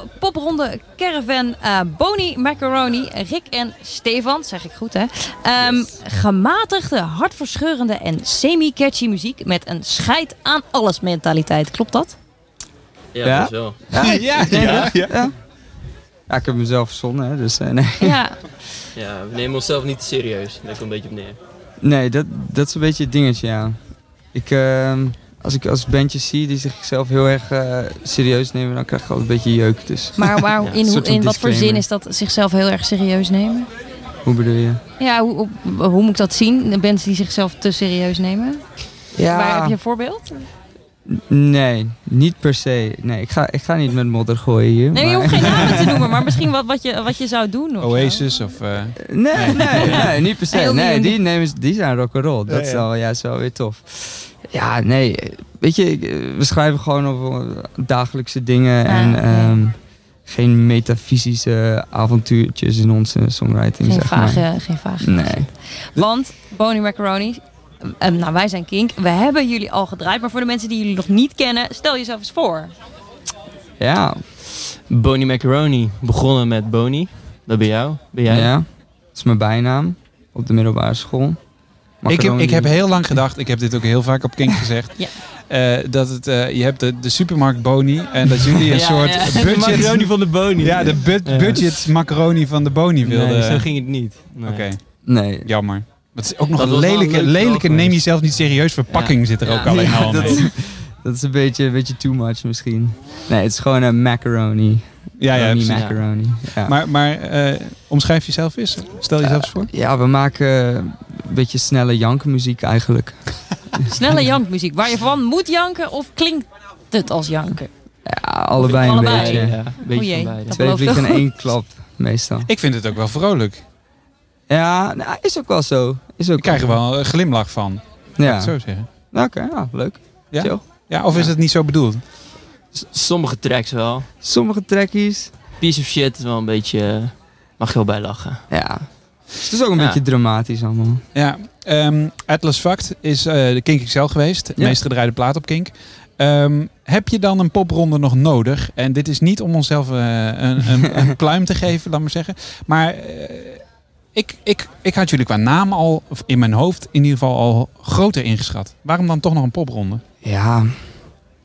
De popronde caravan eh Boni Macaroni, Rick en Stefan, zeg ik goed hè. Ehm, Gematigde, hartverscheurende en semi-catchy muziek met een scheid aan alles mentaliteit. Klopt dat? Ja, Ja? wel. Ja, ik- Ja, ja, ja. ja. Ja, ik heb mezelf verzonnen, hè, dus eh, nee. Ja. Ja, we nemen onszelf niet serieus. Daar komt een beetje op neer. Nee, dat, dat is een beetje het dingetje, ja. Ik, ehm, als ik als bandjes zie die zichzelf heel erg eh, serieus nemen, dan krijg ik altijd een beetje jeuk. Dus. Maar, maar Ja, in, hoe- in wat voor zin is dat zichzelf heel erg serieus nemen? Hoe bedoel je? Ja, hoe, hoe, hoe moet ik dat zien? De bands die zichzelf te serieus nemen? Ja. Waar heb je een voorbeeld? Nee, niet per se. Nee, ik ga, ik ga niet met modder gooien hier. Nee, je maar- hoeft geen namen te noemen, maar misschien wat, wat, je, wat je zou doen. Of zo. Oasis of... eh, Nee, nee, nee, niet per se. Nee, die- nemen, die zijn rock'n'roll. Dat Ja, is ja. wel, ja, wel weer tof. Ja, nee, weet je, ik- we schrijven gewoon over dagelijkse dingen en ehm, geen metafysische avontuurtjes in onze songwriting, Geen zeg maar. vage, geen vage. Nee. Want Bonnie Macaroni, eh, nou wij zijn Kink, we hebben jullie al gedraaid, maar voor de mensen die jullie nog niet kennen, stel jezelf eens voor. Ja. Bonnie Macaroni. Begonnen met Bonnie. Dat ben jou. Ben jij? Ja, dat is mijn bijnaam op de middelbare school. Ik heb, ik heb heel lang gedacht, ik heb dit ook heel vaak op Kink gezegd, Ja. eh, dat het, eh, je hebt de, de supermarkt Boni en dat jullie een Ja, soort ja, de budget... macaroni van de Boni. Ja, de bu- Ja. budget macaroni van de Boni wilde. Nee, zo ging het niet. Nee. Oké, Nee. jammer. Maar het is ook nog Dat een lelijke, lelijke neem jezelf niet serieus verpakking zit er ook Ja. alleen Ja, al dat, mee. dat is een beetje, een beetje too much misschien. Nee, het is gewoon een macaroni. Ja, ja, Macaroni, precies. macaroni. Ja. Maar, maar eh, omschrijf jezelf eens. Stel jezelf eens voor. Ja, we maken beetje snelle jankenmuziek eigenlijk. Snelle jankmuziek, waar je van moet janken of klinkt het als janken? Ja, allebei een allebei? beetje. Ja, een beetje O jee, van beide. dat Twee vliegen in één klap, meestal. Ik vind het ook wel vrolijk. Ja, nou, is ook wel zo. Is ook Ik krijg er wel een glimlach van. Ik Ja. zo zeggen. Oké, ja, leuk. Ja? Chill. Ja, of is het niet zo bedoeld? S- Sommige tracks wel. Sommige trackies, Piece of shit is wel een beetje... eh, Mag je wel bij lachen. ja. Het is ook een Ja. beetje dramatisch allemaal. Ja, ehm, Atlas Fact is eh, de Kink XL geweest. De Ja. meest gedraaide plaat op Kink. Ehm, heb je dan een popronde nog nodig? En dit is niet om onszelf eh, een, een, een pluim te geven, laat maar zeggen. Maar eh, ik, ik, ik had jullie qua naam al, of in mijn hoofd in ieder geval al groter ingeschat. Waarom dan toch nog een popronde? Ja.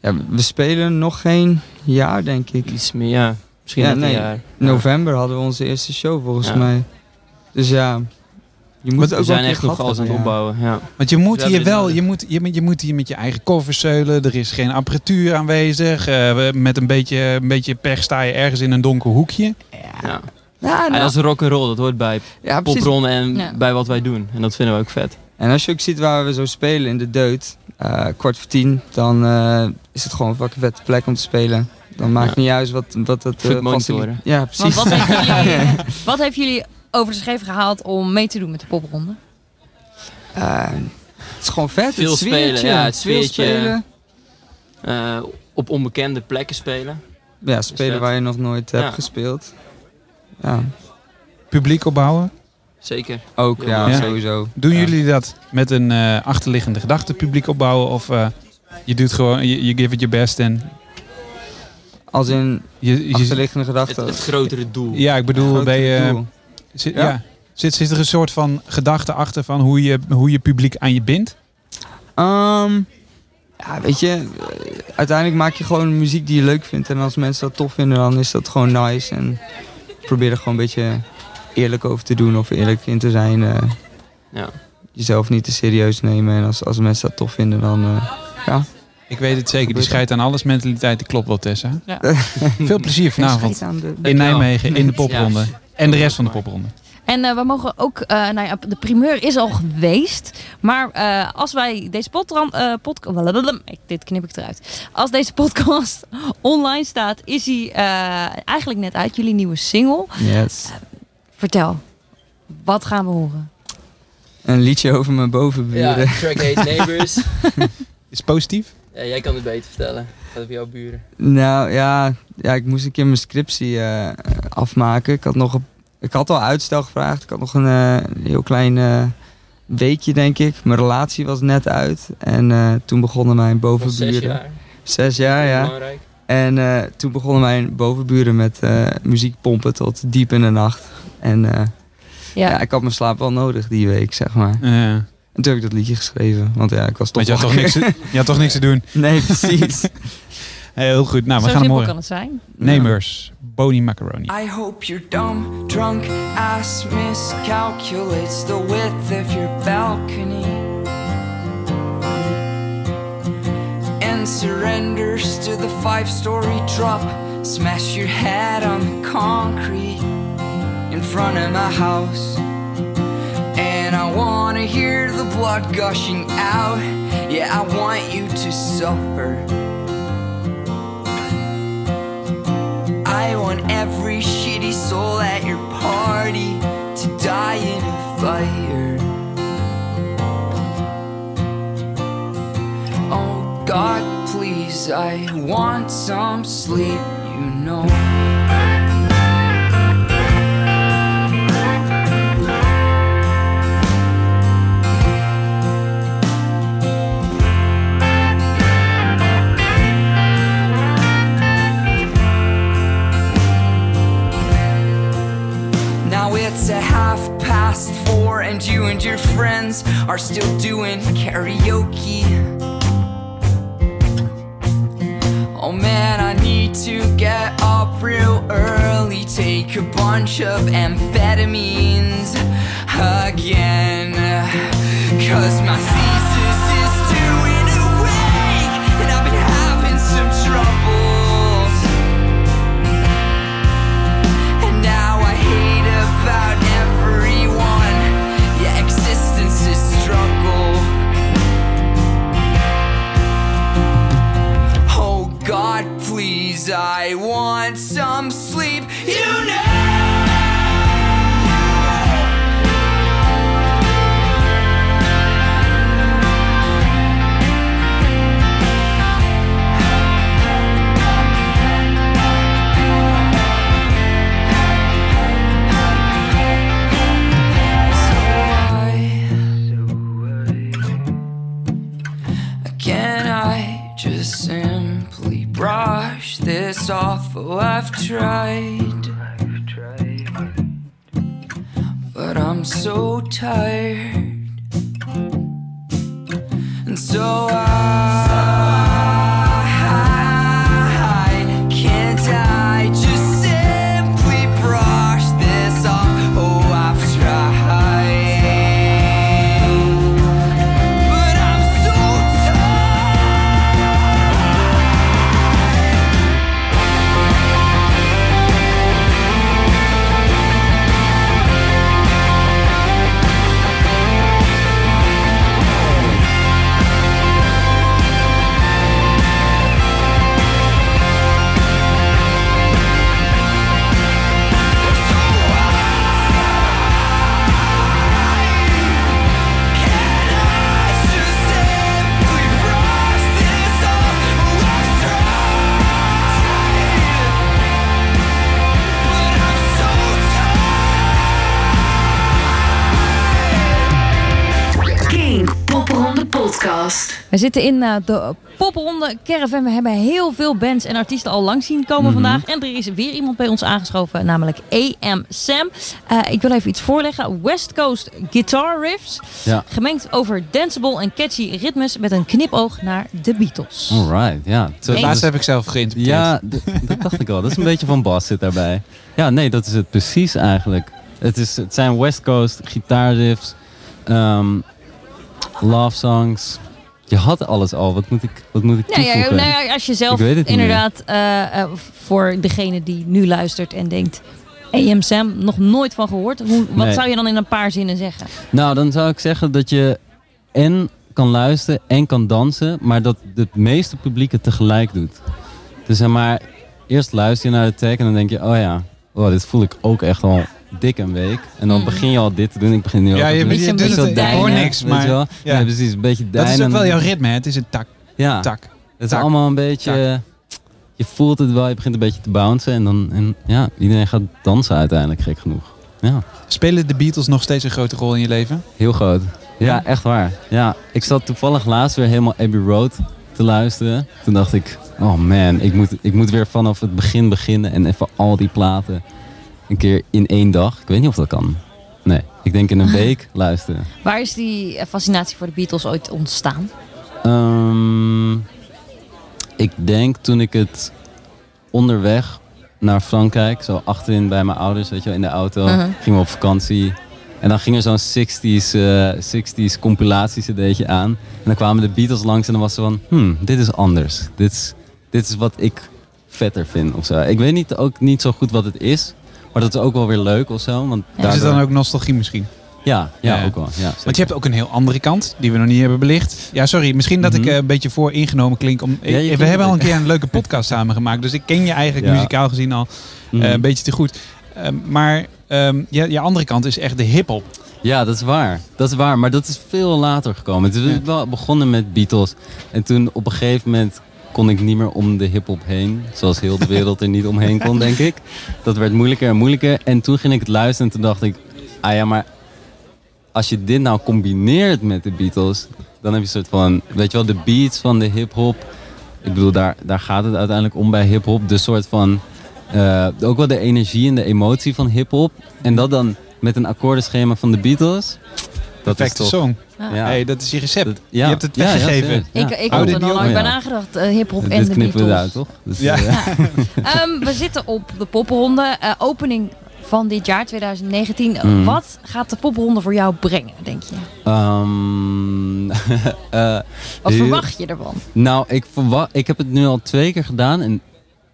ja, we spelen nog geen jaar, denk ik. Iets meer, ja. Misschien Ja, net nee. een jaar. November hadden we onze eerste show volgens Ja. mij. Dus ja, je moet We zijn echt nog alles aan het opbouwen. Ja. Want je moet hier wel, je moet, je, moet- je moet hier met je eigen kofferseulen. Er is geen apparatuur aanwezig. eh, we- met een beetje, een beetje pech sta je ergens in een donker hoekje. Ja. Ja, Ja, nou, dat is rock'n'roll, dat hoort bij ja, en Ja. bij wat wij doen. En dat vinden we ook vet. En als je ook ziet waar we zo spelen in de Deut, eh, kwart voor tien, dan eh, is het gewoon een fucking vette plek om te spelen. Dan maakt Ja. niet uit wat, wat het monitoren. facili- Ja, Want precies. wat heeft, jullie, wat heeft jullie over de scheef gehaald om mee te doen met de popronde? Eh, het is gewoon vet. Veel het sfeertje. spelen, ja, het Veel spelen. Eh, op onbekende plekken spelen. Ja, spelen waar je nog nooit hebt gespeeld. Ja, Publiek opbouwen. Zeker. ook, ja, Ja. sowieso. Doen Ja. jullie dat met een eh, achterliggende gedachte publiek opbouwen? Of eh, je doet gewoon, je, je give it your best en Als in je, je achterliggende Het, gedachten. het grotere doel. Ja, ik bedoel, ben je, doel. Zit, Ja. ja. Zit, zit er een soort van gedachte achter van hoe je, hoe je publiek aan je bindt? Ehm, ja, weet je, eh, uiteindelijk maak je gewoon muziek die je leuk vindt. En als mensen dat tof vinden, dan is dat gewoon nice. En probeer er gewoon een beetje eerlijk over te doen of eerlijk in te zijn. eh. Ja. Jezelf niet te serieus nemen. En als, als mensen dat tof vinden, dan eh, ja. Ik weet het zeker, die scheidt aan alles mentaliteit, die klopt wel Tessa. Ja. Veel plezier vanavond scheid in. Nijmegen, in de popronde. En de rest van de popronde. En eh, we mogen ook, eh, nou ja, de primeur is al geweest. Maar eh, als wij deze podcast, dit knip ik eruit. Als deze podcast online staat, is hij eh, eigenlijk net uit. Jullie nieuwe single. Yes. Vertel, wat gaan we horen? Een liedje over mijn Ja, bovenburen. track heet Neighbors. Is het positief? ja, jij kan het beter vertellen. Gaat over jouw buren. Nou ja, ja, ik moest een keer mijn scriptie eh, afmaken. Ik had, nog een- ik had al uitstel gevraagd. Ik had nog een eh, heel klein eh, weekje, denk ik. Mijn relatie was net uit. En eh, toen begonnen mijn bovenburen. zes jaar. Zes jaar, ja. Belangrijk. En eh, toen begonnen mijn bovenburen met eh, muziek pompen tot diep in de nacht. En eh, Ja. ja. ik had mijn slaap wel nodig die week, zeg maar. Ja. En toen heb ik dat liedje geschreven. Want ja, ik was toch Want je had, toch niks, wakker. te- je had toch niks te doen? Nee, precies. Eh, heel goed. Nou, we Zo gaan hem simpel horen. kan het zijn. Namers, Boni Macaroni. I hope your dumb, drunk ass miscalculates the width of your balcony and surrenders to the five story drop. Smash your head on the concrete in front of my house. And I wanna hear the blood gushing out. Yeah, I want you to suffer. I want every shitty soul at your party to die in a fire. Oh God, please, I want some sleep, you know. Friends are still doing karaoke. Oh man, I need to get up real early, take a bunch of amphetamines again. Cause my I've tried. But I'm so tired. We zitten in eh, de popronde Caravan. We hebben heel veel bands en artiesten al langs zien komen Mhm. vandaag. En er is weer iemand bij ons aangeschoven, namelijk AM Sam. Eh, ik wil even iets voorleggen. West Coast Guitar Riffs. Ja. Gemengd over danceable en catchy ritmes met een knipoog naar de Beatles. Alright, ja. Laatste heb ik zelf geïnterpreteerd. Ja, dat dacht ik al. Dat is een beetje van Bas zit daarbij. Ja, nee, dat is het precies eigenlijk. Het, is, het zijn West Coast gitaarriffs, ehm love songs. Je had alles al. Wat moet ik, wat moet ik Nou ja, nou ja, als je zelf inderdaad eh, eh, voor degene die nu luistert en denkt... AM Sam, nog nooit van gehoord. Hoe, wat Nee. zou je dan in een paar zinnen zeggen? Nou, dan zou ik zeggen dat je en kan luisteren en kan dansen, maar dat het meeste publiek het tegelijk doet. Dus zeg maar, eerst luister je naar de tag en dan denk je, oh ja, oh, dit voel ik ook echt al dik een week. En dan Mm. begin je al dit te doen. Ik begin nu Ja, al je- doen. je doet Beetje het- ik hoor niks, maar- ja. Ja. precies, een beetje Dat is ook wel jouw ritme, hè? Het is een tak. Ja, tak. het is Tak. allemaal een beetje... Je voelt het wel, je begint een beetje te bouncen. En dan, en ja, iedereen gaat dansen uiteindelijk, gek genoeg. Ja. Spelen de Beatles nog steeds een grote rol in je leven? Heel groot. Ja, echt waar. Ja, ik zat toevallig laatst weer helemaal Abbey Road te luisteren. Toen dacht ik, oh man, ik moet, ik moet weer vanaf het begin beginnen en even al die platen een keer in één dag. Ik weet niet of dat kan. Nee, ik denk in een week luisteren. Waar is die eh, fascinatie voor de Beatles ooit ontstaan? Ehm, ik denk toen ik het onderweg naar Frankrijk, zo achterin bij mijn ouders, weet je wel, in de auto, Mhm. gingen we op vakantie. En dan ging er zo'n 60s, eh 60s compilatie aan. En dan kwamen de Beatles langs en dan was ze van, hmm, dit is anders. Dit is, dit is wat ik vetter vind of zo. Ik weet niet, ook niet zo goed wat het is, maar dat is ook wel weer leuk of zo. Want Is het daardoor- dan ook nostalgie misschien? Ja, ja, ook wel. Ja, Want je hebt ook een heel andere kant die we nog niet hebben belicht. Ja, sorry, misschien dat ik eh, een beetje voor ingenomen klink. Om, Mhm. Ja, je we hebben al een keer een leuke podcast samen gemaakt. Dus ik ken je eigenlijk Ja. muzikaal gezien al eh, Mhm. een beetje te goed. Ehm, maar ehm, je, je andere kant is echt de hip-hop. Ja, dat is waar. Dat is waar, maar dat is veel later gekomen. Het is wel begonnen met Beatles. En toen op een gegeven moment kon ik niet meer om de hip-hop heen. Zoals heel de wereld er niet omheen kon, denk ik. Dat werd moeilijker en moeilijker. En toen ging ik het luisteren en toen dacht ik... Ah ja, maar als je dit nou combineert met de Beatles... dan heb je een soort van... Weet je wel, de beats van de hip-hop. Ik bedoel, daar, daar gaat het uiteindelijk om bij hip-hop. De soort van... eh, ook wel de energie en de emotie van hip-hop. En dat dan met een akkoordenschema van de Beatles. Dat Perfecte is toch, song. Ja. Hey, dat is je recept. ja. je hebt het Ja, ja, weggegeven. Ja. Ik, ik had er ook? nooit bij nagedacht. eh, hip-hop en de knippen we Beatles. eruit, toch? Dus, ja. eh, Ehm, we zitten op de popronde. eh, opening van dit jaar, 2019. Mm. Wat gaat de popronde voor jou brengen, denk je? Ehm, eh, Wat verwacht je ervan? Nou, ik, verwacht, ik heb het nu al twee keer gedaan en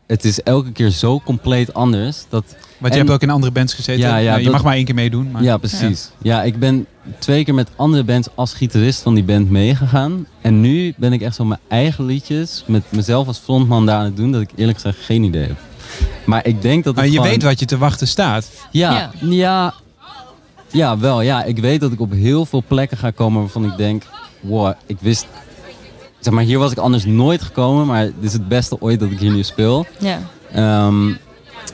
het is elke keer zo compleet anders. Dat, Want je en- hebt ook in andere bands gezeten. Ja, ja, Nou, je dat- mag maar één keer meedoen. Maar... Ja, precies. Ja. ik ben twee keer met andere bands als gitarist van die band meegegaan. En nu ben ik echt zo mijn eigen liedjes met mezelf als frontman daar aan het doen dat ik eerlijk gezegd geen idee heb. Maar ik denk dat het Maar je gewoon- weet wat je te wachten staat. Ja, ja. Ja, wel. Ja, ik weet dat ik op heel veel plekken ga komen waarvan ik denk, wow, ik wist, zeg maar, hier was ik anders nooit gekomen, maar dit is het beste ooit dat ik hier nu speel. Ja. Ehm,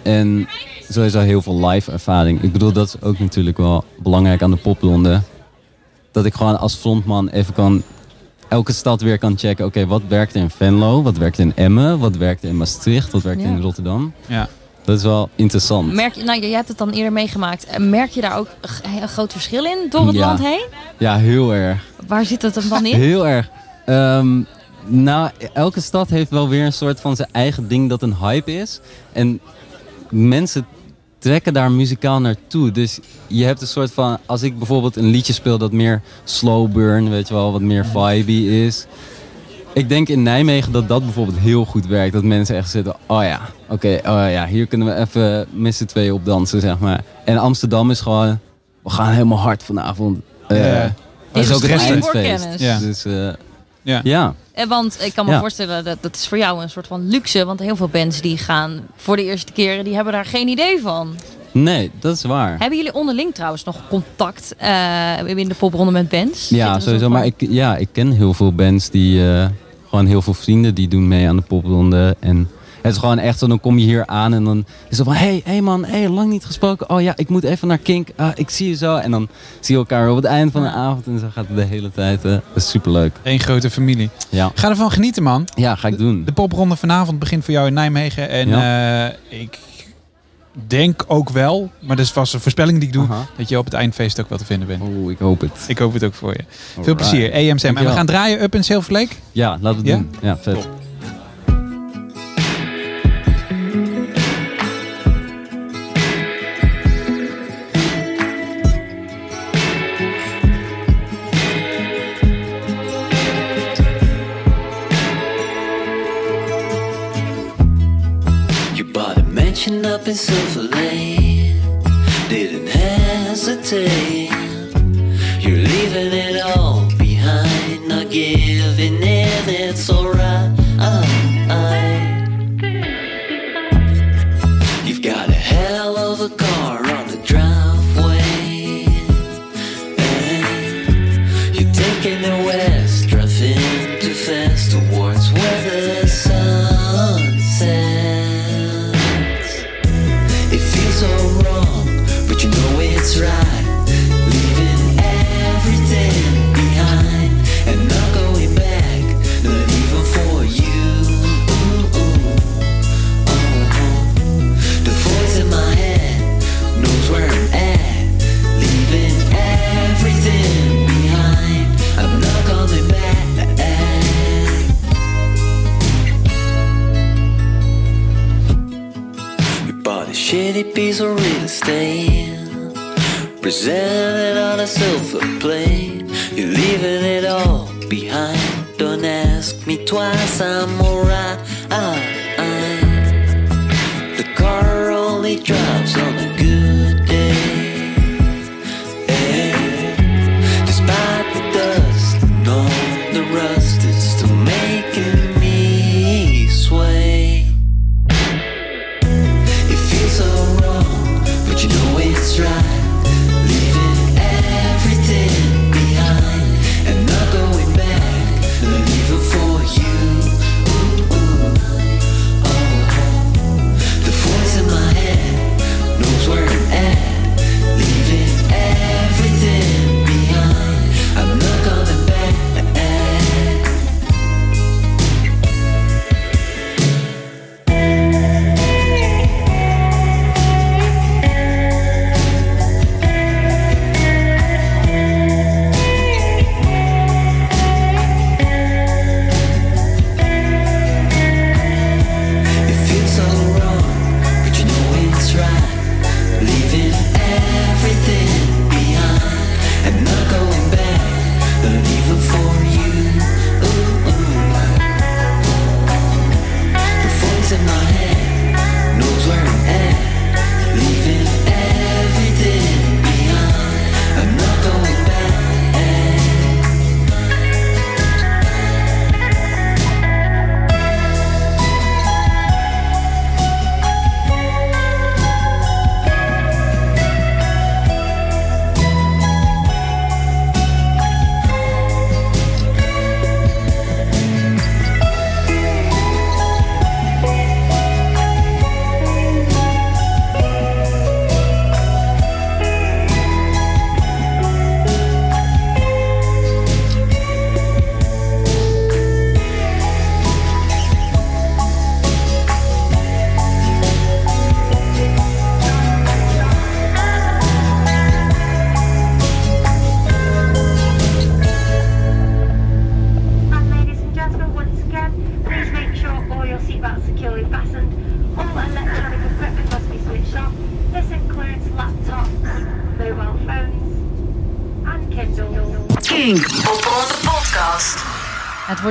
en sowieso heel veel live ervaring. Ik bedoel, dat is ook natuurlijk wel belangrijk aan de popronde. Dat ik gewoon als frontman even kan, elke stad weer kan checken, oké, wat werkt er in Venlo, wat werkt er in Emmen, wat werkt er in Maastricht, wat werkt er Ja. in Rotterdam. Ja. Dat is wel interessant. Merk je, nou, je hebt het dan eerder meegemaakt. Eh, Merk je daar ook een groot verschil in door het Ja. land heen? Ja, heel erg. Waar zit het hem dan in? Heel erg. Ehm, nou, elke stad heeft wel weer een soort van zijn eigen ding dat een hype is. En mensen trekken daar muzikaal naartoe. Dus je hebt een soort van, als ik bijvoorbeeld een liedje speel dat meer slow burn, weet je wel, wat meer vibey is. Ik denk in Nijmegen dat dat bijvoorbeeld heel goed werkt. Dat mensen echt zitten, oh ja, oké, oh ja, hier kunnen we even met z'n tweeën op dansen, zeg maar. En Amsterdam is gewoon, we gaan helemaal hard vanavond. Eh, Ja. Dat is ook een eindfeest. Ja. Dus eh, Ja. ja. Eh, Want ik kan me Ja. voorstellen dat dat is voor jou een soort van luxe. Want heel veel bands die gaan voor de eerste keer, die hebben daar geen idee van. Nee, dat is waar. Hebben jullie onderling trouwens nog contact eh, in de popronde met bands? Ja, sowieso. Maar ik, ja, ik ken heel veel bands die... eh, gewoon heel veel vrienden die doen mee aan de popronde. En het is gewoon echt zo, dan kom je hier aan en dan is het van... Hey, hey man, hey, lang niet gesproken. Oh ja, ik moet even naar Kink. Ah, ik zie je zo. En dan zie je elkaar op het eind van de avond. En zo gaat het de hele tijd. eh. dat is superleuk. Eén grote familie. Ja. Ga ervan genieten, man. Ja, ga ik doen. De popronde vanavond begint voor jou in Nijmegen. En eh, ik denk ook wel, maar dat is vast een voorspelling die ik doe, dat je op het eindfeest ook wel te vinden bent. Oeh, ik hoop het. Ik hoop het ook voor je. Veel plezier. EMSM. En we gaan draaien up in Silver Lake. Ja, laten we het Ja? doen. Ja, vet. Mansion up in Silver Lake. Didn't hesitate. Real. Presented on a silver plate. You're leaving it all behind. Don't ask me twice, I'm alright. The car only drives on a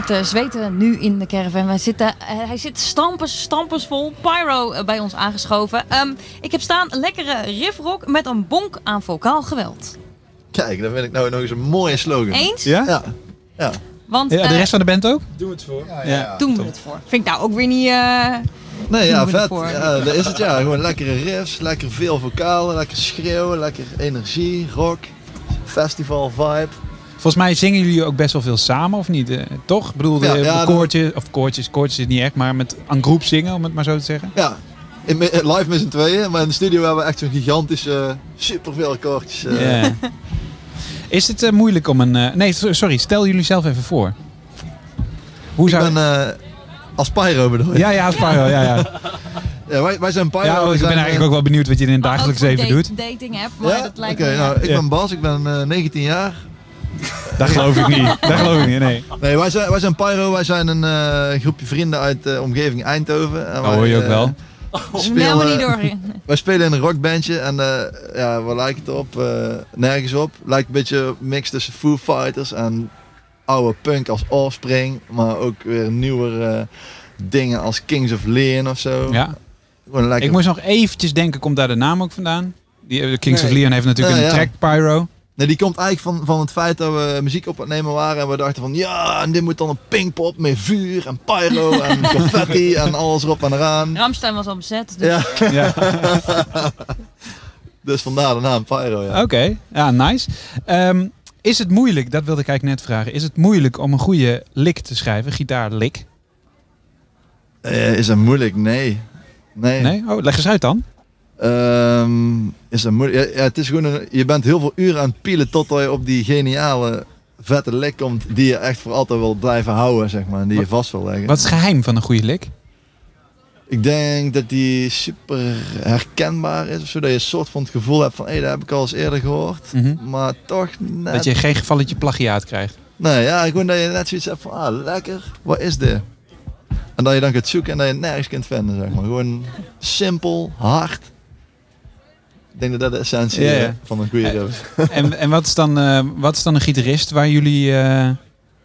wordt eh, zweten nu in de caravan. Wij zitten, eh, hij zit stampers, stampers vol. Pyro eh, bij ons aangeschoven. Ehm, ik heb staan lekkere riffrock met een bonk aan vocaal geweld. Kijk, dat vind ik nou nog eens een mooie slogan. Eens? Ja? Ja. ja. Want Ja, de rest van de band ook? Doe het voor. Ja. doen we het voor. Vind ik nou ook weer niet... eh, Nee, ja, doen we vet. voor. Ja, dat is het ja. Gewoon lekkere riffs, lekker veel vocalen, lekker schreeuwen, lekker energie, rock, festival vibe. Volgens mij zingen jullie ook best wel veel samen, of niet? Eh, toch? Ik bedoel, de, Ja, de koortjes, of koortjes, koortjes is niet echt, maar met een groep zingen, om het maar zo te zeggen. Ja, in, mi- live met z'n tweeën, maar in de studio hebben we echt zo'n gigantische, superveel koortjes. eh. Ja. Is het eh, moeilijk om een... eh, nee, so- sorry, stel jullie zelf even voor. Hoe ik zou... ben eh, als Pyro bedoel je? Ja, ja, als Pyro, ja, ja. Ja, wij, wij zijn Pyro. Ja, oh, ik ben eigenlijk eh, ook wel benieuwd wat je in het dagelijks ook voor leven date- doet. dating app, maar Ja? dat lijkt Oké, me... nou, ik Ja. ben Bas, ik ben eh, 19 jaar. Dat geloof ik niet. Dat geloof ik niet, nee. Nee, wij zijn, wij zijn Pyro, wij zijn een eh, groepje vrienden uit de omgeving Eindhoven. En Dat wij, hoor je ook eh, wel. spelen, niet door. Wij spelen in een rockbandje en eh, ja, waar lijkt het op? Eh, nergens op. Lijkt een beetje een mix tussen Foo Fighters en oude punk als Offspring. Maar ook weer nieuwere dingen als Kings of Leon of zo. Ja. Lekker. Ik moest nog eventjes denken, komt daar de naam ook vandaan? Die, eh, Kings Nee. of Leon heeft natuurlijk Ja, een ja. track, Pyro. Nee, die komt eigenlijk van, van het feit dat we muziek op het nemen waren. En we dachten van ja, en dit moet dan een pinkpop met vuur en pyro en confetti en alles erop en eraan. Ramstein was al bezet. Dus Ja. Ja. dus vandaar de naam Pyro, ja. Oké, ja, nice. Ehm, is het moeilijk, dat wilde ik eigenlijk net vragen, is het moeilijk om een goede lick te schrijven, gitaarlick? Eh, is dat moeilijk? Nee. Nee. Nee? Oh, leg eens uit dan. Ehm, is? Ja, ja, het is gewoon een, je bent heel veel uren aan het pielen totdat je op die geniale, vette lick komt die je echt voor altijd wil blijven houden, zeg maar. En die je vast wil leggen. Wat is het geheim van een goede lick? Ik denk dat die super herkenbaar is, of zo, dat je een soort van het gevoel hebt van, hé, dat heb ik al eens eerder gehoord. Mhm. Maar toch net... Dat je geen gevalletje plagiaat krijgt. Nee, ja, gewoon dat je net zoiets hebt van, ah, lekker, wat is dit? En dat je dan gaat zoeken en dat je nergens kunt vinden, zeg maar. Gewoon simpel, hard denk dat dat de essentie eh, ja. van een goede Eh, rap is. En, en wat, is dan, eh, wat is dan een gitarist waar jullie eh,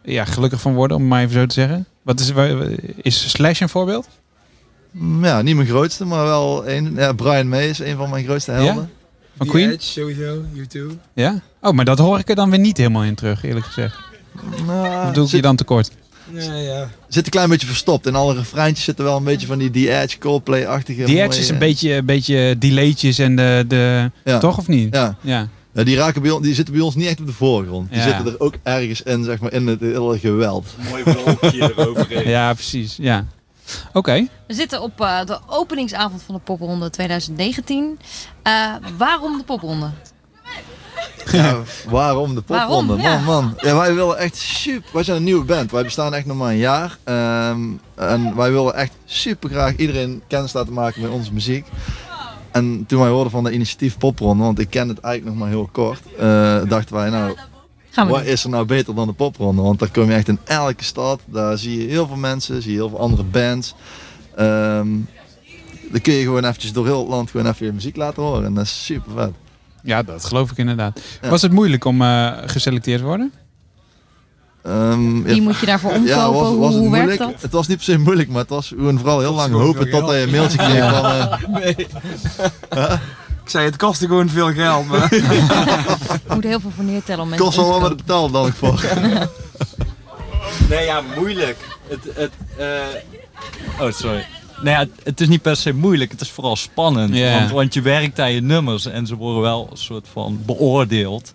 ja, gelukkig van worden, om het maar even zo te zeggen? Wat is, waar- is Slash een voorbeeld? Mm, Ja, niet mijn grootste, maar wel een. Ja, Brian May is een van mijn grootste helden. Van Queen? sowieso, YouTube. Ja? Oh, maar dat hoor ik er dan weer niet helemaal in terug, eerlijk gezegd. Nou, Of doe ik je dan tekort? Ja, ja. Zit een klein beetje verstopt. In alle refreintjes zitten wel een beetje van die The Edge, Coldplay-achtige... Die Edge mooie- is een beetje, een beetje delaytjes en de, de Ja. toch of niet? Ja. ja. Ja, die, raken bij ons, die zitten bij ons niet echt op de voorgrond. Die Ja. zitten er ook ergens in, zeg maar, in het hele geweld. Mooi wolkje eroverheen. Ja, precies. Ja. Oké. We zitten op eh, de openingsavond van de popronde 2019. Eh, waarom de popronde? Ja, waarom de popronde? Waarom? Man, man. Ja, wij willen echt super... Wij zijn een nieuwe band. Wij bestaan echt nog maar een jaar. Ehm, en wij willen echt super graag iedereen kennis laten maken met onze muziek. En toen wij hoorden van de initiatief popronde, want ik ken het eigenlijk nog maar heel kort, eh, dachten wij nou... Wat is er nou beter dan de popronde? Want daar kom je echt in elke stad. Daar zie je heel veel mensen, zie je heel veel andere bands. Ehm dan kun je gewoon eventjes door heel het land gewoon even je muziek laten horen. En dat is super vet. Ja, dat geloof ik inderdaad. Ja. Was het moeilijk om eh, geselecteerd te worden? Ehm, Wie moet je daarvoor omkopen? was, was Hoe het werkt dat? Het was niet per se moeilijk, maar het was gewoon vooral heel lang hopen tot je een mailtje kreeg Ja. van... eh, Ik zei, het kostte gewoon veel geld. Maar... Je moet heel veel voor neertellen om mensen kost wel om wat het betalen dan ik voor. Nee, ja, moeilijk. Het, het, eh, Oh, sorry. Nou ja, het, is niet per se moeilijk, het is vooral spannend. Want, want je werkt aan je nummers en ze worden wel een soort van beoordeeld.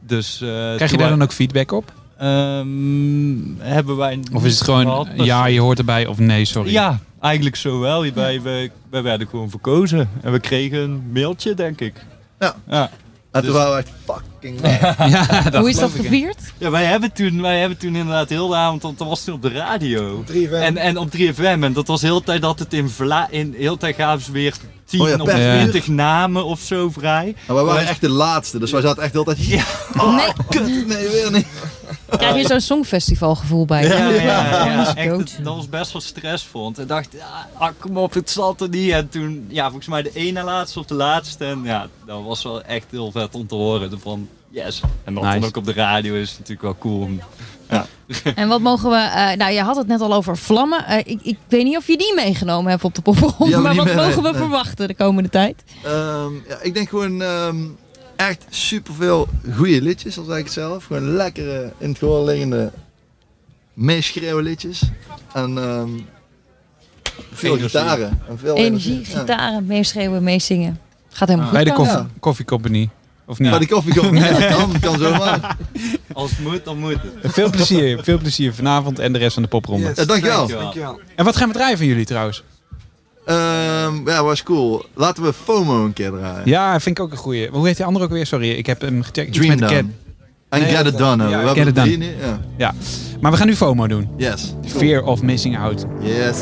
Dus, eh, Krijg je daar dan ook feedback op? Ehm, hebben wij Of is het gewoon, gehad, per ja, je hoort erbij of nee, sorry? Ja, eigenlijk zo wel. Wij, wij, wij werden gewoon verkozen. En we kregen een mailtje, denk ik. Ja. ja. En toen Dus- waren we echt fucking ja, Hoe is dat gevierd? Ja, wij hebben toen, wij hebben toen inderdaad heel de avond, want dat was toen op de radio. 3FM. En, en op 3FM. En dat was de hele tijd dat het in Vla... In, de hele tijd gaven ze weer 10 Oh ja, of per uur. 20 namen of zo vrij. Maar wij waren echt de laatste, dus wij zaten echt de hele tijd... Ja. Oh, Nee. kut, nee, weer niet. Krijg je zo'n songfestival gevoel bij? Ja, echt, dat was best wel stressvol. Want ik dacht, ja, ah, kom op, het zat er niet. En toen, ja, volgens mij de ene laatste of de laatste. En ja, dat was wel echt heel vet om te horen. Van, yes. En dat Nice. dan ook op de radio is natuurlijk wel cool. om- Ja. En wat mogen we... eh, nou, je had het net al over vlammen. Eh, ik, ik weet niet of je die meegenomen hebt op de popronde. Maar wat mogen we nee. verwachten de komende tijd? Ehm, ja, ik denk gewoon ehm, echt superveel goede liedjes, al zeg ik het zelf. Gewoon lekkere, in het gehoor liggende, meeschreeuwen liedjes. En ehm, veel Energie. gitaren. En veel Energie, Ja. gitaren, meeschreeuwen, meezingen. Gaat helemaal goed Bij de koffie, koffie Company. Of niet? Bij de Coffee Company, ja, dat kan, kan zomaar. Als het moet, dan moet het. Veel plezier, veel plezier vanavond en de rest van de popronde. Ja, dankjewel. Dankjewel. En wat gaan we draaien van jullie trouwens? Ehm, ja, was cool. Laten we FOMO een keer draaien. Ja, vind ik ook een goeie. Hoe heet die andere ook weer? Sorry, ik heb hem gecheckt. Dream met cat- En Nee, Get It Done. Ja, we. Get It Done. Ja, maar we gaan nu FOMO doen. Yes. Fear of Missing Out. Yes.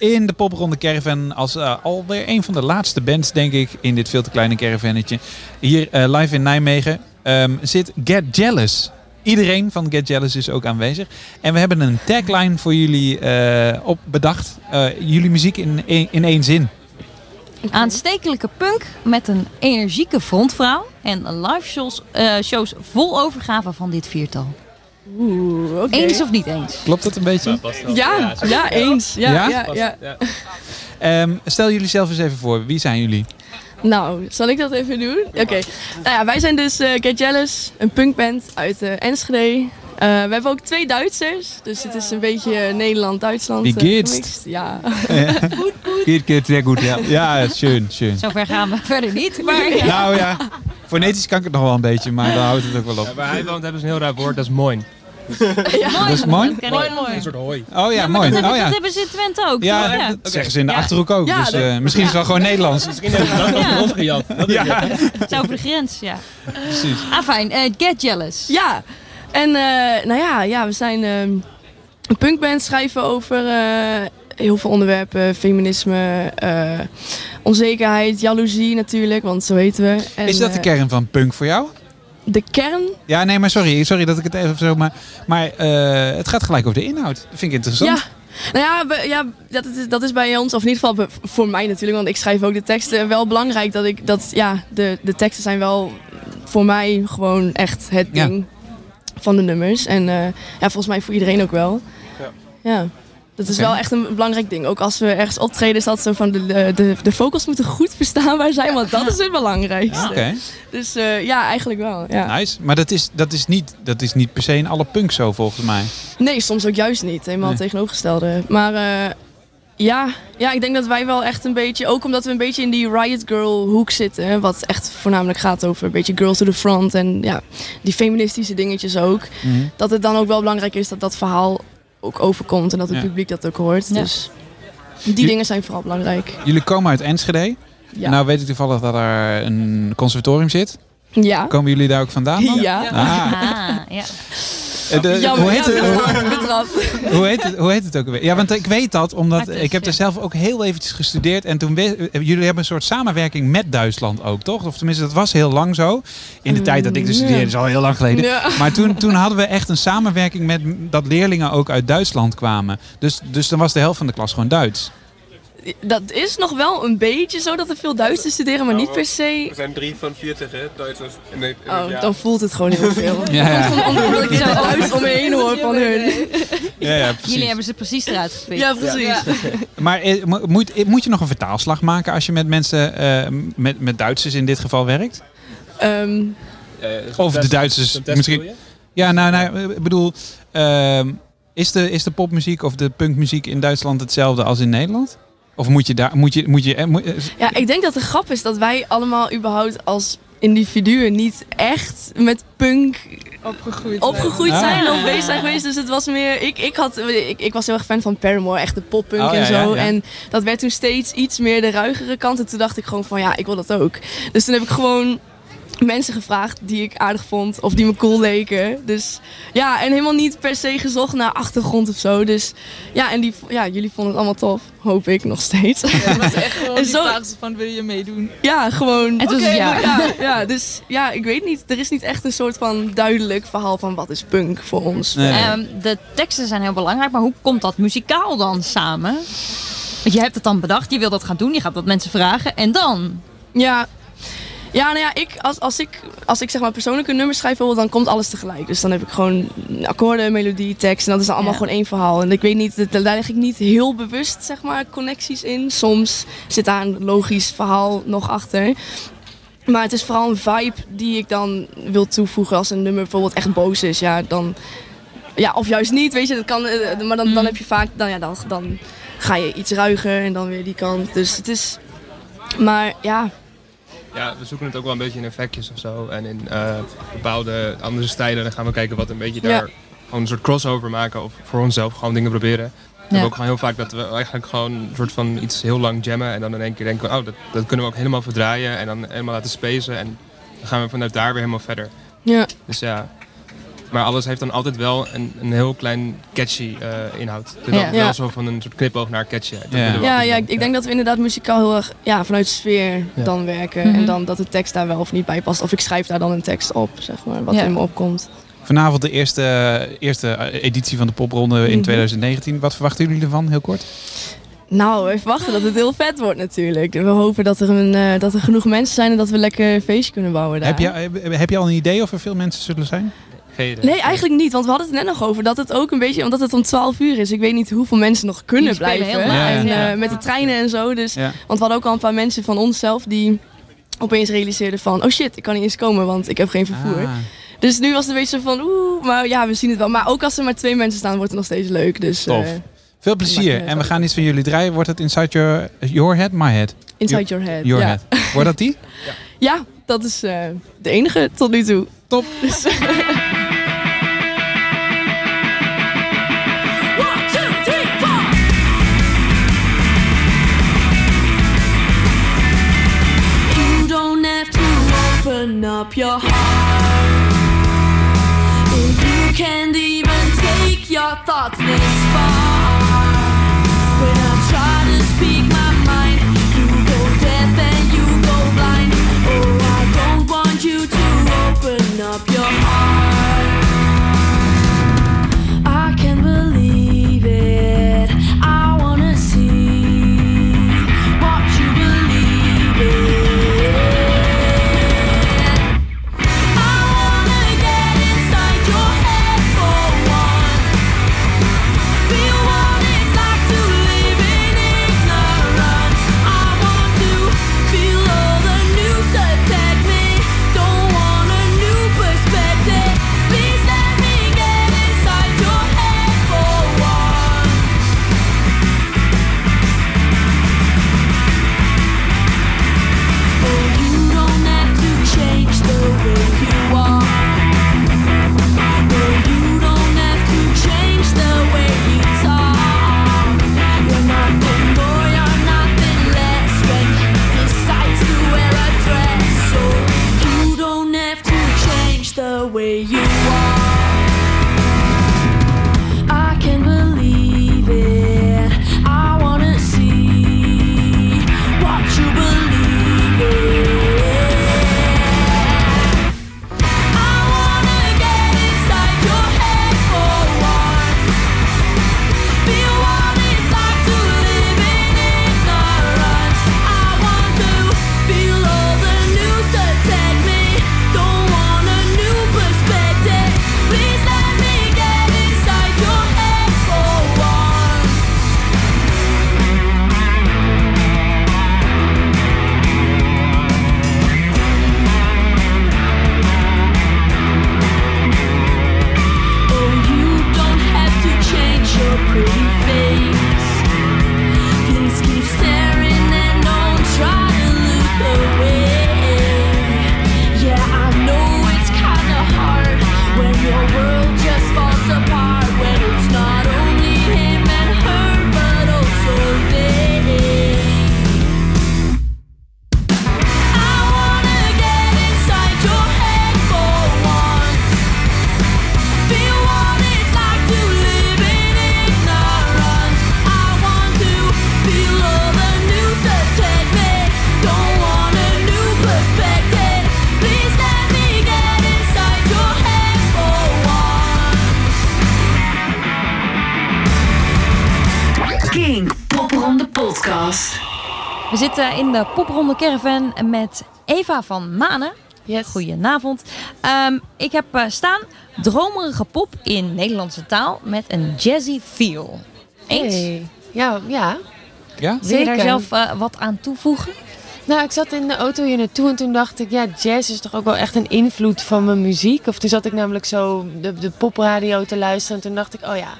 In de popronde caravan als eh, alweer een van de laatste bands, denk ik, in dit veel te kleine caravannetje. Hier eh, live in Nijmegen ehm, zit Get Jealous. Iedereen van Get Jealous is ook aanwezig. En we hebben een tagline voor jullie eh, op bedacht. Jullie muziek in, in, één zin. Aanstekelijke punk met een energieke frontvrouw en live shows, shows vol overgave van dit viertal. Oeh, oké. Eens of niet eens? Klopt dat een beetje? Ja, ja, eens. Ja, Ja? ja, ja. Ehm, stel jullie zelf eens even voor. Wie zijn jullie? Nou, zal ik dat even doen? Oké. Nou ja, wij zijn dus eh, Get Jealous, een punkband uit eh, Enschede. Eh, we hebben ook twee Duitsers, dus het is een beetje Nederland-Duitsland. Wie eh, geht's? Ja. Geht, geht, sehr gut, ja. Ja, schön, schön. Zover gaan we verder niet. Maar ja. Nou ja, fonetisch kan ik het nog wel een beetje, maar dan houdt het ook wel op. Ja, waar hij woont hebben ze een heel raar woord, dat is moin. Dat is mooi? Een soort hooi. Oh ja, mooi. Dat, hebben, Oh ja. dat hebben ze in Twente ook. Ja, toch? dat zeggen ze in de Ja. Achterhoek ook. Ja, dus dat- eh, misschien is het wel gewoon Nederlands. Misschien hebben ze dat ook van ons gejat. Dat is Ja. Het is over de grens, ja. Precies. Ah, fijn. Eh, Get Jealous. Ja, en eh, nou ja, ja, we zijn ehm, een punkband, schrijven over eh, heel veel onderwerpen. Feminisme, eh, onzekerheid, jaloezie natuurlijk, want zo weten we. En, Is dat de kern van punk voor jou? De kern? Ja, nee, maar sorry. Sorry dat ik het even zo... Maar, maar eh, het gaat gelijk over de inhoud. Dat vind ik interessant. Ja. Nou ja, we- ja dat, is, dat is bij ons, of in ieder geval voor mij natuurlijk, want ik schrijf ook de teksten, wel belangrijk dat ik, dat ja, de, de teksten zijn wel voor mij gewoon echt het Ja. ding van de nummers. En eh, ja, volgens mij voor iedereen ook wel. Ja. Dat is wel echt een belangrijk ding. Ook als we ergens optreden, is dat zo van de, de, de, vocals moeten goed verstaanbaar zijn, want dat is het belangrijkste. Oké. Dus eh, ja, eigenlijk wel. Ja. Nice. Maar dat is, dat, is niet, dat is niet per se in alle punk zo, volgens mij. Nee, soms ook juist niet. Helemaal Nee. tegenovergestelde. Maar eh, ja, ja, ik denk dat wij wel echt een beetje, ook omdat we een beetje in die Riot Girl hoek zitten, wat echt voornamelijk gaat over een beetje girls to the front en ja, die feministische dingetjes ook, Mhm. dat het dan ook wel belangrijk is dat dat verhaal ook overkomt en dat het Ja. publiek dat ook hoort. Ja. Dus die dingen zijn vooral belangrijk. Jullie komen uit Enschede. Ja. Nou weet ik toevallig dat er een conservatorium zit. Ja. Komen jullie daar ook vandaan dan? Ja. Ah. Ah, ja. Eh, de- Jammer, hoe, heet ja, het, betrapt, hoe, betrapt. hoe heet het, hoe heet het ook alweer? Ja, want ik weet dat, omdat Artes, ik heb er zelf ook heel eventjes gestudeerd. En toen we- eh, jullie hebben een soort samenwerking met Duitsland ook, toch? Of tenminste, dat was heel lang zo. In de tijd dat ik dus Mm, studeerde, is al heel lang geleden. Maar toen, toen hadden we echt een samenwerking met dat leerlingen ook uit Duitsland kwamen. Dus, dus dan was de helft van de klas gewoon Duits. Dat is nog wel een beetje zo dat er veel Duitsers studeren, maar niet per se Er zijn drie van 40 hè, Duitsers. in het- in het Oh, jaar. dan voelt het gewoon heel veel. Ja, ja. Omdat ik Duits om me heen hoor van hun. Ja, ja, precies. Jullie hebben ze precies eruit gespeeld. Ja, precies. Maar eh, mo- moet, eh, moet je nog een vertaalslag maken als je met mensen, eh, met, met Duitsers in dit geval werkt? Ehm, Of de Duitsers misschien. Ja, nou, nou ik bedoel, ehm, is, de, is de popmuziek of de punkmuziek in Duitsland hetzelfde als in Nederland? Of moet je daar, moet je, moet je, eh, moet- eh, ja, ik denk dat de grap is dat wij allemaal überhaupt als individuen niet echt met punk opgegroeid, opgegroeid Ah. zijn of bezig zijn geweest. Dus het was meer, ik, ik, had, ik, ik was heel erg fan van Paramore, echt de poppunk Oh, ja, en zo. ja, ja. En dat werd toen steeds iets meer de ruigere kant. En toen dacht ik gewoon van ja, ik wil dat ook. Dus toen heb ik gewoon mensen gevraagd die ik aardig vond of die me cool leken. Dus ja, en helemaal niet per se gezocht naar achtergrond of zo. Dus ja, en die, ja, jullie vonden het allemaal tof. Hoop ik nog steeds. Het was echt gewoon En die zo- vraag van wil je meedoen? Ja, gewoon. Was het ja. ja. ja. Dus ja, ik weet niet. Er is niet echt een soort van duidelijk verhaal van wat is punk voor ons. Ehm, de teksten zijn heel belangrijk, maar hoe komt dat muzikaal dan samen? Want je hebt het dan bedacht, je wil dat gaan doen, je gaat dat mensen vragen en dan? Ja. Ja, nou ja, ik, als, als, ik, als ik zeg maar persoonlijke nummers schrijf, bijvoorbeeld, dan komt alles tegelijk. Dus dan heb ik gewoon akkoorden, melodie, tekst. En dat is dan allemaal Ja. gewoon één verhaal. En ik weet niet, daar leg ik niet heel bewust zeg maar, connecties in. Soms zit daar een logisch verhaal nog achter. Maar het is vooral een vibe die ik dan wil toevoegen als een nummer bijvoorbeeld echt boos is. Ja, dan, ja of juist niet, weet je. Dat kan, eh, maar dan, dan heb je vaak, dan, ja, dan, dan ga je iets ruiger en dan weer die kant. Dus het is, maar ja, Ja, we zoeken het ook wel een beetje in effectjes of zo. En in eh, bepaalde andere stijlen. Dan gaan we kijken wat een beetje Ja. daar gewoon een soort crossover maken. Of voor onszelf gewoon dingen proberen. We hebben ook gewoon heel vaak dat we eigenlijk gewoon een soort van iets heel lang jammen. En dan in één keer denken we, oh, dat, dat kunnen we ook helemaal verdraaien. En dan helemaal laten spacen. En dan gaan we vanuit daar weer helemaal verder. Ja. Dus ja, Maar alles heeft dan altijd wel een, een heel klein catchy eh, inhoud. Dus Ja. wel zo van een soort knipoog naar catchy. Dat Ja. Ja, ja ik, denk dat we inderdaad muzikaal heel erg ja, vanuit sfeer Ja. dan werken. Mhm. En dan dat de tekst daar wel of niet bij past. Of ik schrijf daar dan een tekst op, zeg maar, wat Ja. in me opkomt. Vanavond de eerste, eerste editie van de popronde in Mhm. 2019. Wat verwachten jullie ervan, heel kort? Nou, we verwachten dat het heel vet wordt natuurlijk. We hopen dat er, een, eh, dat er genoeg mensen zijn en dat we lekker een feestje kunnen bouwen daar. Heb je, heb, heb je al een idee of er veel mensen zullen zijn? Nee, eigenlijk niet. Want we hadden het net nog over dat het ook een beetje, omdat het om 12 uur is. Ik weet niet hoeveel mensen nog kunnen blijven. en, eh, met de treinen en zo. Dus, Ja. Want we hadden ook al een paar mensen van onszelf die opeens realiseerden van... Oh shit, ik kan niet eens komen, want ik heb geen vervoer. Ah. Dus nu was het een beetje zo van oeh, maar ja, we zien het wel. Maar ook als er maar twee mensen staan, wordt het nog steeds leuk. Dus, Tof. eh, Veel plezier. En we gaan iets van jullie draaien. Wordt het Inside Your, your Head, My Head? Inside Your Head, Your ja. Head. Wordt dat die? ja, dat is eh, de enige tot nu toe. Top. Dus, up your heart. If you can't even take your thoughts this far. In de popronde caravan met Eva van Manen. Goedenavond. Ehm, ik heb eh, staan dromerige pop in Nederlandse taal met een jazzy feel. Eens? Hey. Ja, ja. Ja? Wil je daar Zeker. zelf eh, wat aan toevoegen? Nou, ik zat in de auto hier naartoe en toen dacht ik, ja, jazz is toch ook wel echt een invloed van mijn muziek. Of toen zat ik namelijk zo de, de popradio te luisteren en toen dacht ik, oh ja,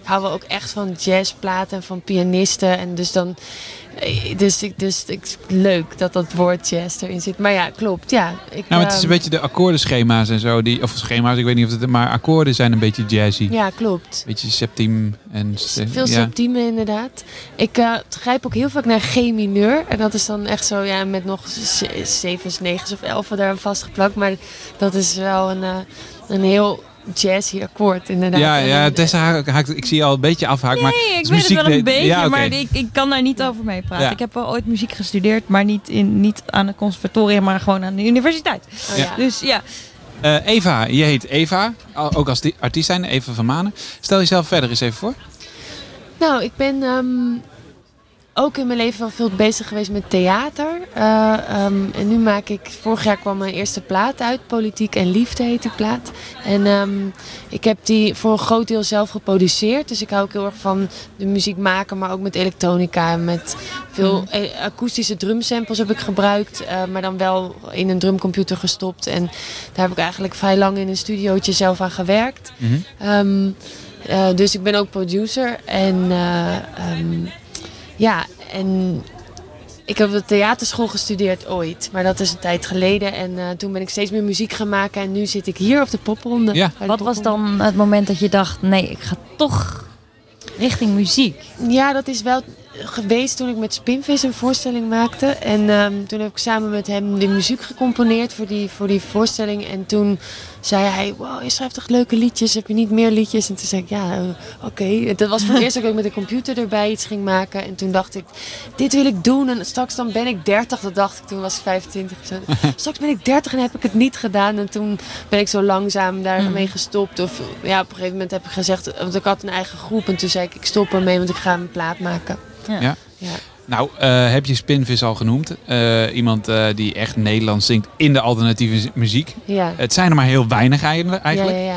ik hou wel ook echt van jazzplaten en van pianisten. En dus dan, eh, dus, ik, dus leuk dat dat woord jazz erin zit. Maar ja, klopt, ja. Ik, Nou, het is een ehm, beetje de akkoordenschema's en zo. Die, of schema's, ik weet niet of het... Maar akkoorden zijn een beetje jazzy. Ja, klopt. Beetje septiem en... Veel ja. septieme inderdaad. Ik eh, grijp ook heel vaak naar G mineur. En dat is dan echt zo, ja, met nog zevens, negens of elfen daar vastgeplakt. Maar dat is wel een, eh, een heel jazzy akkoord inderdaad. Ja, ja Tessa haakt, haakt- ik zie je al een beetje afhaken. maar Nee, ik is weet het wel een beetje, ja, maar ik, ik kan daar niet over meepraten. Ja. Ik heb wel ooit muziek gestudeerd, maar niet, in, niet aan het conservatorium, maar gewoon aan de universiteit. Oh, ja. Dus ja, Eh, Eva, je heet Eva, ook als artiest zijn, Eva van Manen. Stel jezelf verder eens even voor. Nou, ik ben ehm, ook in mijn leven wel veel bezig geweest met theater. Eh, ehm, en nu maak ik, vorig jaar kwam mijn eerste plaat uit, Politiek en Liefde heet die plaat. En ehm, ik heb die voor een groot deel zelf geproduceerd. Dus ik hou ook heel erg van de muziek maken, maar ook met elektronica. en Met veel Mhm. eh, akoestische drumsamples heb ik gebruikt, eh, maar dan wel in een drumcomputer gestopt. En daar heb ik eigenlijk vrij lang in een studiootje zelf aan gewerkt. Ehm, eh, dus ik ben ook producer. En ehm, ja, en ik heb op de theaterschool gestudeerd ooit. Maar dat is een tijd geleden. En eh, toen ben ik steeds meer muziek gaan maken. En nu zit ik hier op de popronde. De wat was dan het moment dat je dacht, nee, ik ga toch richting muziek? Ja, dat is wel geweest toen ik met Spinvis een voorstelling maakte. En ehm, toen heb ik samen met hem de muziek gecomponeerd voor die, voor die voorstelling. En toen zei hij, wow, je schrijft toch leuke liedjes? Heb je niet meer liedjes? En toen zei ik, ja, eh, oké. Dat was voor het eerst dat ik met de computer erbij iets ging maken. En toen dacht ik, dit wil ik doen. En straks dan ben ik 30. Dat dacht ik, toen was ik 25. of zo. straks ben ik 30 en heb ik het niet gedaan. En toen ben ik zo langzaam daarmee Mhm. gestopt. Of ja, op een gegeven moment heb ik gezegd, want ik had een eigen groep. En toen zei ik, ik stop ermee, want ik ga een plaat maken. Ja. Ja. Nou, eh, heb je Spinvis al genoemd? Eh, iemand eh, die echt Nederlands zingt in de alternatieve muziek. Ja. Het zijn er maar heel weinig eigenlijk. Ja,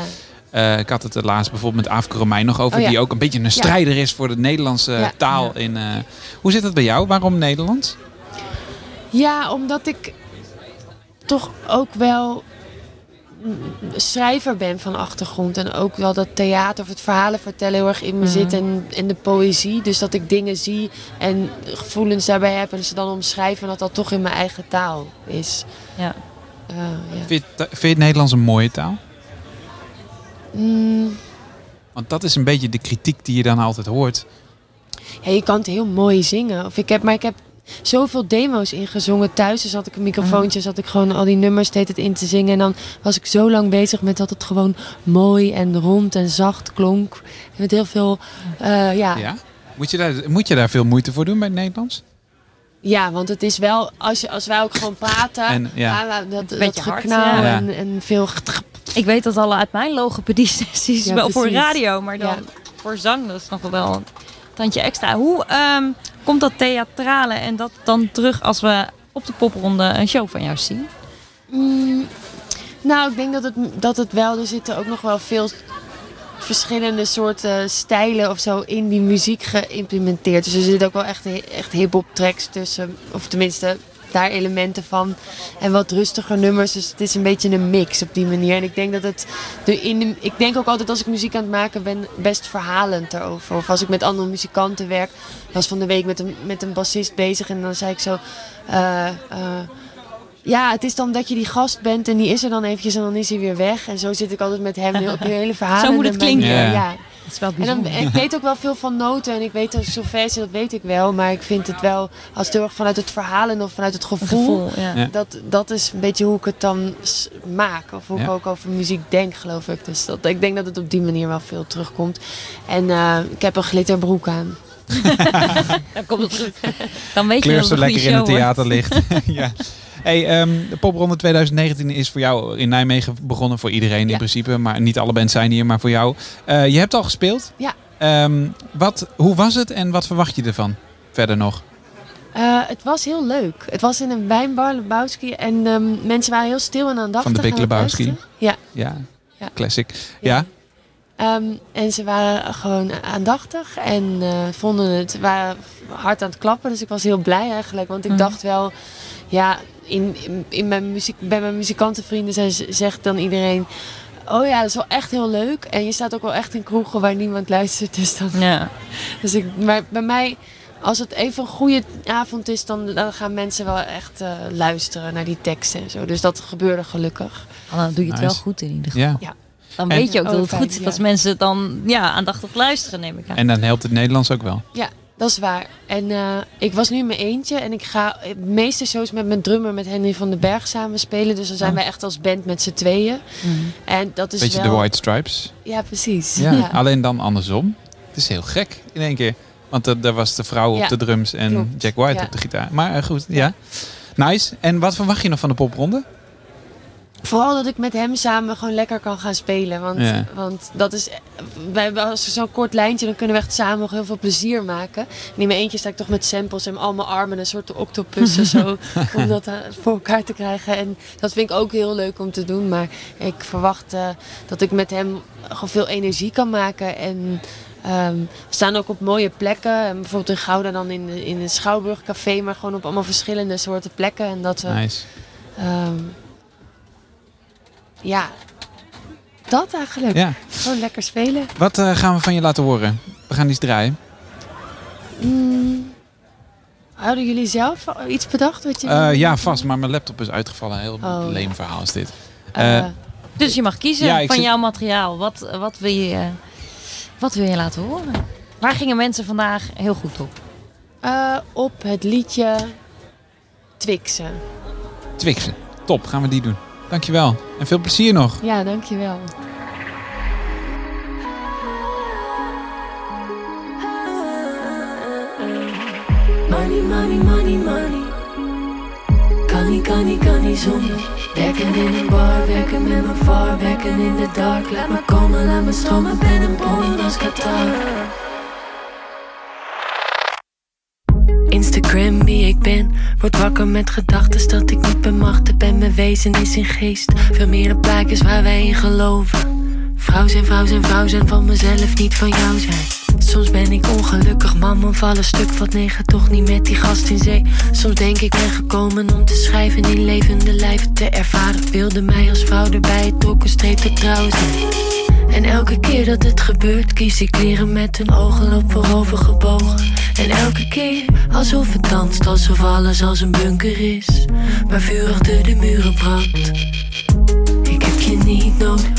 ja, ik had het er laatst bijvoorbeeld met Afke Romein nog over. Oh. Die ook een beetje een strijder is voor de Nederlandse taal. In, hoe zit het bij jou? Waarom Nederlands? Ja, omdat ik toch ook wel schrijver ben van achtergrond. En ook wel dat theater of het verhalen vertellen heel erg in me Mhm. zit. En, en de poëzie. Dus dat ik dingen zie en gevoelens daarbij heb. En ze dan omschrijven. En dat dat toch in mijn eigen taal is. Ja. Eh, ja. Vind je, het, vind je het Nederlands een mooie taal? Mm, Want dat is een beetje de kritiek die je dan altijd hoort. ja, je kan het heel mooi zingen. Of ik heb, maar ik heb zoveel demo's ingezongen thuis. Dus had ik een microfoontje, zat ik gewoon al die nummers deed het in te zingen. En dan was ik zo lang bezig met dat het gewoon mooi en rond en zacht klonk. En met heel veel, eh, ja. Ja? Moet, je daar, moet je daar veel moeite voor doen bij het Nederlands? Ja, want het is wel, als, je, als wij ook gewoon praten, En, ja. ah, dat, dat hard, ja. en, en veel... Ik weet dat al uit mijn logopedie-sessies, Ja, wel voor radio, maar dan Ja. voor zang, dat is nog wel een tandje extra. Hoe ehm, komt dat theatrale en dat dan terug als we op de popronde een show van jou zien? Mm, nou, ik denk dat het, dat het wel, er zitten ook nog wel veel verschillende soorten stijlen of zo in die muziek geïmplementeerd. Dus er zitten ook wel echt, echt hip-hop tracks tussen, of tenminste daar elementen van. En wat rustiger nummers. Dus het is een beetje een mix op die manier. En ik denk dat het. De in de, ik denk ook altijd als ik muziek aan het maken ben, best verhalend erover. Of als ik met andere muzikanten werk. Ik was van de week met een, met een bassist bezig en dan zei ik zo. eh, eh, ja, het is dan dat je die gast bent en die is er dan eventjes en dan is hij weer weg. En zo zit ik altijd met hem op een hele verhalen. Zo moet het klinken. Ja. Ja. Ja. Dat is wel En dan, bijzonder. ik weet ook wel veel van noten en ik weet dat solfège, dat weet ik wel. Maar ik vind het wel, als het heel erg vanuit het verhalen of vanuit het gevoel. gevoel, ja. Dat, dat is een beetje hoe ik het dan maak. Of hoe ik ook over muziek denk, geloof ik. Dus dat, ik denk dat het op die manier wel veel terugkomt. En eh, ik heb een glitterbroek aan. Dan komt het goed. Dan weet je dat zo het een lekker in het theater wordt. ligt. ja. Hey, ehm, de popronde 2019 is voor jou in Nijmegen begonnen. Voor iedereen in principe. Maar niet alle bands zijn hier, maar voor jou. Eh, je hebt al gespeeld. Ja. Ehm, wat, hoe was het en wat verwacht je ervan? Verder nog. Eh, het was heel leuk. Het was in een wijnbar, Lebowski. En ehm, mensen waren heel stil en aandachtig. Van de Big Lebowski. Ja. Ja, Ja. classic. Ja. En ze waren gewoon aandachtig en eh, vonden het, waren hard aan het klappen. Dus ik was heel blij eigenlijk. Want ik Mhm. dacht wel, ja, in, in, mijn muziek, bij mijn muzikantenvrienden zijn, zegt dan iedereen... Oh ja, dat is wel echt heel leuk. En je staat ook wel echt in kroegen waar niemand luistert. Dus, dan, Ja. dus ik, maar bij mij, als het even een goede avond is, dan, dan gaan mensen wel echt eh, luisteren naar die teksten en zo. Dus dat gebeurde gelukkig. Oh, dan doe je het Nice. wel goed in ieder geval. Ja. Ja. Dan En- weet je ook dat Oh, het fijn, goed zit ja. als mensen dan ja, aandachtig luisteren, neem ik aan. En dan helpt het Nederlands ook wel. Ja, Dat is waar. En eh, ik was nu in mijn eentje en ik ga de meeste shows met mijn drummer, met Henry van den Berg samen spelen. Dus dan zijn Oh. wij echt als band met z'n tweeën. En dat is Beetje wel... de White Stripes. Ja, precies. Ja, Ja. Alleen dan andersom. Het is heel gek in één keer. Want er daar was de vrouw Ja, op de drums en klopt. Jack White Ja. op de gitaar. Maar eh, goed, ja. Nice. En wat verwacht je nog van de popronde? Vooral dat ik met hem samen gewoon lekker kan gaan spelen. Want, Ja. want dat is. Wij hebben als zo'n kort lijntje, dan kunnen we echt samen nog heel veel plezier maken. En in mijn eentje sta ik toch met samples en al mijn armen een soort octopussen zo. om dat eh, voor elkaar te krijgen. En dat vind ik ook heel leuk om te doen. Maar ik verwacht eh, dat ik met hem gewoon veel energie kan maken. En ehm, we staan ook op mooie plekken. En bijvoorbeeld in Gouda dan in, de- in het Schouwburgcafé. Maar gewoon op allemaal verschillende soorten plekken. En dat we. Nice. Ehm, ja, dat eigenlijk. Ja. Gewoon lekker spelen. Wat eh, gaan we van je laten horen? We gaan iets draaien. Mm, Hadden jullie zelf iets bedacht? Wat je Eh, ja, vast. Maar mijn laptop is uitgevallen. Heel Oh. leem verhaal is dit. Eh, dus je mag kiezen Ja, van zit- jouw materiaal. Wat, wat, wil je, eh, wat wil je laten horen? Waar gingen mensen vandaag heel goed op? Eh, op het liedje Twixen. Twixen. Top, gaan we die doen. Dankjewel. En veel plezier nog. Ja, dankjewel. Money, money, money, money. Kan niet, kan niet, kan niet zonder. Werken in een bar, werken met mijn var, werken in de dark. Laat me komen, laat me stromen, ben een bon als Qatar. Instagram wie ik ben. Word wakker met gedachten dat ik niet bemachtigd ben. Mijn wezen is in geest. Veel meer dan plaatjes waar wij in geloven. Vrouw zijn, vrouw zijn, vrouw zijn van mezelf, niet van jou zijn. Soms ben ik ongelukkig, man, vallen stuk Wat negen, toch niet met die gast in zee. Soms denk ik ben gekomen om te schrijven In levende lijven. Te ervaren Wilde mij als vrouw erbij, het trok een streep te trouw zijn en elke keer dat het gebeurt, kies ik kleren met hun ogen op voorover gebogen. En elke keer alsof het danst, alsof alles als een bunker is. Waar vurig door de muren brandt. Ik heb je niet nodig.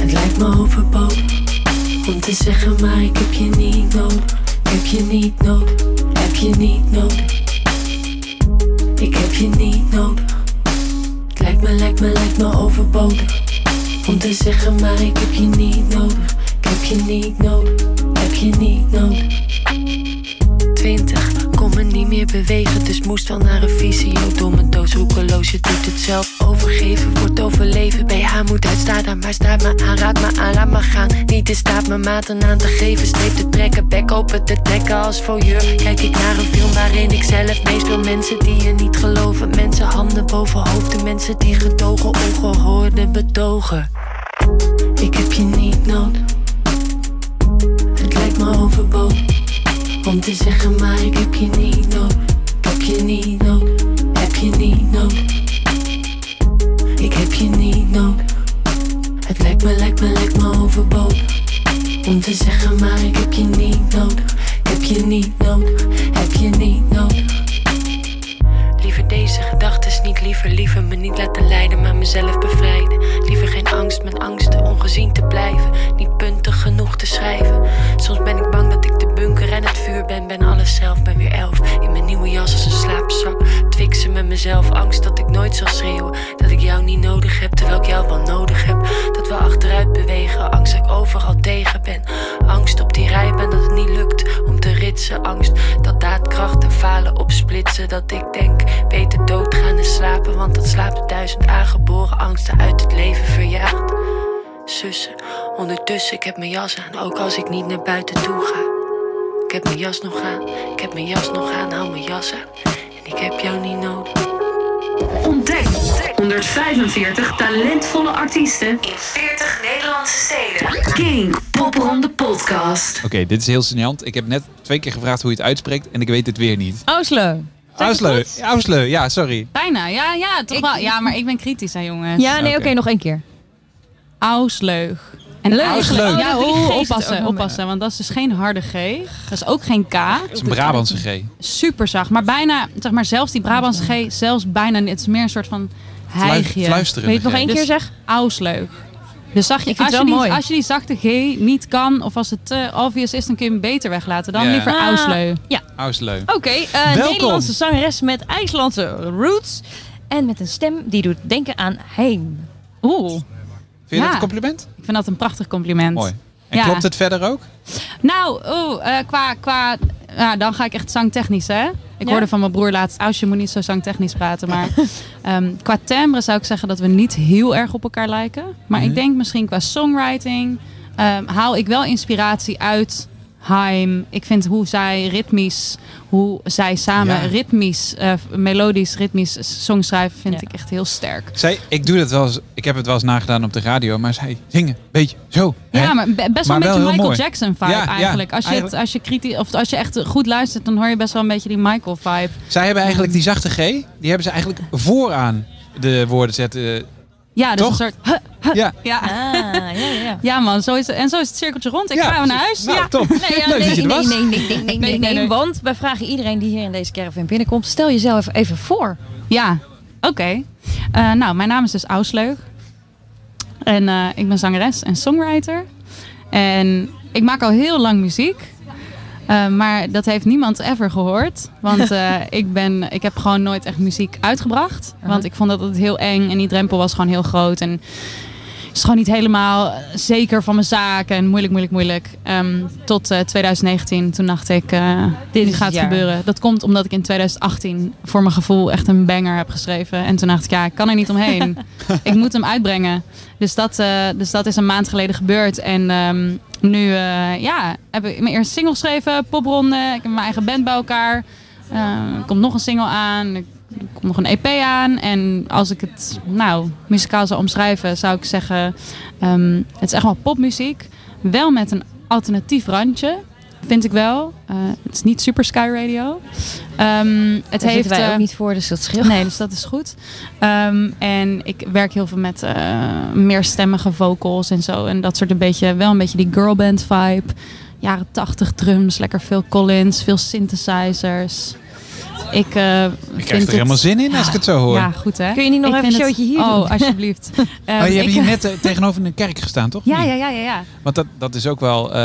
Het lijkt me overbodig om te zeggen, maar ik heb je niet nodig. Ik heb je niet nodig. Heb je niet nodig. Ik heb je niet nodig. Het lijkt me, lijkt me, lijkt me overbodig. Om te zeggen, maar ik heb je niet nodig. Ik heb je niet nodig. Heb je niet nodig. 20, kon me niet meer bewegen, dus moest wel naar een visio. Mijn doos roekeloos, je doet het zelf. Overgeven wordt overleven. BH moet uitstaan, maar staat me aan, raad me aan, laat me gaan. Niet in staat mijn maten aan te geven, streep te trekken, bek open te trekken als voyeur. Kijk ik naar een film waarin ik zelf meespeel. Mensen die je niet geloven, mensen handen boven hoofden. Mensen die gedogen, ongehoorde betogen. Ik heb je niet nodig. Het lijkt me overbodig om te zeggen, maar ik heb je niet nodig. Heb je niet nodig. Heb je niet nodig. Ik heb je niet nodig. Het lijkt me, lijkt me, lijkt me overbodig om te zeggen, maar ik heb je niet nodig. Heb je niet nodig. Heb je niet nodig. Liever deze gedachten niet liever, liever me niet laten leiden, maar mezelf bevrijden. Liever geen angst met angsten ongezien te blijven, niet puntig genoeg te schrijven. Soms ben ik bang dat ik de bunker en het vuur ben, ben alles zelf, ben weer elf. In mijn nieuwe jas als een slaapzak, twixen met mezelf, angst dat ik nooit zal schreeuwen. Dat ik jou niet nodig heb, terwijl ik jou wel nodig heb. Dat we achteruit bewegen, angst dat ik overal tegen ben. Angst op die rijbaan dat het niet lukt om te ritsen. Angst dat daadkracht en falen opsplitsen. Dat ik denk, beter doodgaan en slapen. Want dat slaapt de duizend aangeboren angsten uit het leven verjaagd. Sussen, ondertussen, ik heb mijn jas aan. Ook als ik niet naar buiten toe ga. Ik heb mijn jas nog aan, ik heb mijn jas nog aan, hou mijn jas aan. En ik heb jou niet nodig. Ontdek 145 talentvolle artiesten In 40 Nederlandse steden. King Popronde Podcast. Oké, dit is heel gênant. Ik heb net twee keer gevraagd hoe je het uitspreekt en ik weet het weer niet. Oslo. Ausleu. Ausleu, ja, sorry. Bijna, ja, ja, toch wel. Ja, maar ik ben kritisch, hè, jongens. Ja, nee, oké, nog één keer. Ausleug. En Leuk. Oh, Ja, oh, oppassen, oppassen. Want dat is dus geen harde G. Dat is ook geen K. Het is een Brabantse G. Super zacht. Maar bijna, zeg maar, zelfs die Brabantse G, zelfs bijna niet. Het is meer een soort van hijgje. fluisterende Wil je het nog één Dus keer zeggen? Ausleug. Dus zag je, Ik vind als, het je wel die, mooi. als je die zachte G niet kan, of als het te obvious is, dan kun je hem beter weglaten. Dan Ja. liever Ah, Ausleu. Ja. Ausleu. Oké, eh, Welkom. Nederlandse zangeres met IJslandse roots. En met een stem die doet denken aan heim. Oeh. Vind je Ja. dat een compliment? Ik vind dat een prachtig compliment. Mooi. En Ja. klopt het verder ook? Nou, oeh, eh, qua, qua ja, dan ga ik echt zangtechnisch, hè? Ik Ja? hoorde van mijn broer laatst, Aus, je moet niet zo zangtechnisch praten. Maar ehm, qua timbre zou ik zeggen dat we niet heel erg op elkaar lijken. Maar Mhm. ik denk misschien qua songwriting ehm, haal ik wel inspiratie uit Haim. Ik vind hoe zij ritmisch, hoe zij samen Ja. ritmisch, eh, melodisch, ritmisch song schrijven, vind ik echt heel sterk. Zij, ik doe dat wel eens, ik heb het wel eens nagedaan op de radio, maar zij zingen een beetje zo. hè? Ja, maar be- best Maar wel een beetje Michael mooi. Jackson vibe Ja, ja, eigenlijk. Als je, het, als, je kritisch, of als je echt goed luistert, dan hoor je best wel een beetje die Michael vibe. Zij hebben eigenlijk die zachte G, die hebben ze eigenlijk vooraan de woorden zetten. Ja, dus Toch? een soort... huh, huh. Ja. Ja. Ah, ja, ja. ja man, zo is het. en zo is het cirkeltje rond. Ik Ja, ga naar huis. Nou, ja. top. Nee, ja, Leuk nee, dat je er nee, was. nee, nee, nee, nee, nee, nee, nee. Want wij vragen iedereen die hier in deze caravan binnenkomt, stel jezelf even voor. Ja, oké. Eh, nou, mijn naam is dus Ausleug. En eh, ik ben zangeres en songwriter. En ik maak al heel lang muziek. Eh, maar dat heeft niemand ever gehoord. Want eh, ik, ben, ik heb gewoon nooit echt muziek uitgebracht. Want ik vond dat het heel eng en die drempel was gewoon heel groot. En is gewoon niet helemaal eh, zeker van mijn zaak en moeilijk, moeilijk, moeilijk. Ehm, tot eh, 2019, toen dacht ik, eh, dit gaat gebeuren. Dat komt omdat ik in 2018 voor mijn gevoel echt een banger heb geschreven. En toen dacht ik, ja, ik kan er niet omheen. ik moet hem uitbrengen. Dus dat, eh, dus dat is een maand geleden gebeurd. En ehm, nu eh, ja, heb ik mijn eerste single geschreven, popronde. Ik heb mijn eigen band bij elkaar. Eh, er komt nog een single aan. Er komt nog een EP aan. En als ik het nou, muzikaal zou omschrijven, zou ik zeggen... ehm, het is echt wel popmuziek. Wel met een alternatief randje, vind ik wel. Eh, het is niet Super Sky Radio. Ehm, het Daar heeft, wij eh, ook niet voor, dus dat scheelt. Nee, dus dat is goed. Ehm, en ik werk heel veel met eh meerstemmige vocals en zo. En dat soort een beetje, wel een beetje die girlband vibe. Jaren 80 drums, lekker veel Collins, veel synthesizers. Ik, eh Ik vind krijg er helemaal het- zin in als ik het zo hoor. Ja, goed hè. Kun je niet nog Ik even een het- showtje hier Oh, doen? alsjeblieft. Oh, Ehm, je hebt hier net eh, tegenover een kerk gestaan, toch? Ja, ja, ja, ja, ja. Want dat, dat is ook wel. eh,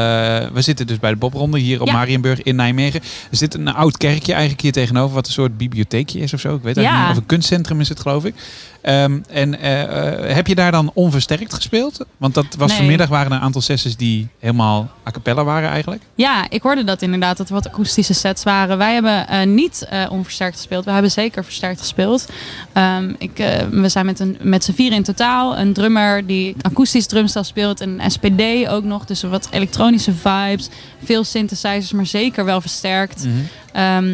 we zitten dus bij de Bobronde hier op Ja. Marienburg in Nijmegen. Er zit een oud kerkje eigenlijk hier tegenover, wat een soort bibliotheekje is of zo. Ik weet eigenlijk Ja. niet. Of een kunstcentrum is het, geloof ik. Ehm, en eh, eh, heb je daar dan onversterkt gespeeld? Want dat was Nee. vanmiddag waren er een aantal sessies die helemaal a cappella waren eigenlijk. Ja, ik hoorde dat inderdaad, dat er wat akoestische sets waren. Wij hebben eh, niet onversterkt gespeeld. We hebben zeker versterkt gespeeld. Ehm, ik, we zijn met, een, met z'n vier in totaal. Een drummer die akoestisch drumstel speelt. Een SPD ook nog. Dus wat elektronische vibes. Veel synthesizers, maar zeker wel versterkt. Ehm,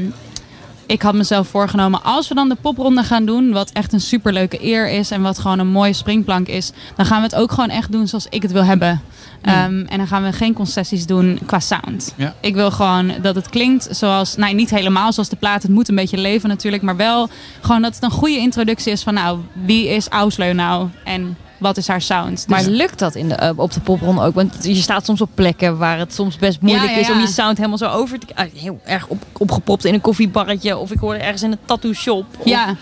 ik had mezelf voorgenomen, als we dan de popronde gaan doen, wat echt een superleuke eer is en wat gewoon een mooie springplank is, dan gaan we het ook gewoon echt doen zoals ik het wil hebben. Ehm, en dan gaan we geen concessies doen qua sound. Ja. Ik wil gewoon dat het klinkt zoals, nou niet helemaal zoals de plaat, het moet een beetje leven natuurlijk, maar wel gewoon dat het een goede introductie is van nou, wie is Ausleu nou en wat is haar sound. Maar Dus- lukt dat in de, eh, op de popronde ook? Want je staat soms op plekken waar het soms best moeilijk Ja, ja, is om je sound helemaal zo over te... ah, heel erg op, opgepropt in een koffiebarretje. Of ik hoorde ergens in een tattoo shop. Of- Ja,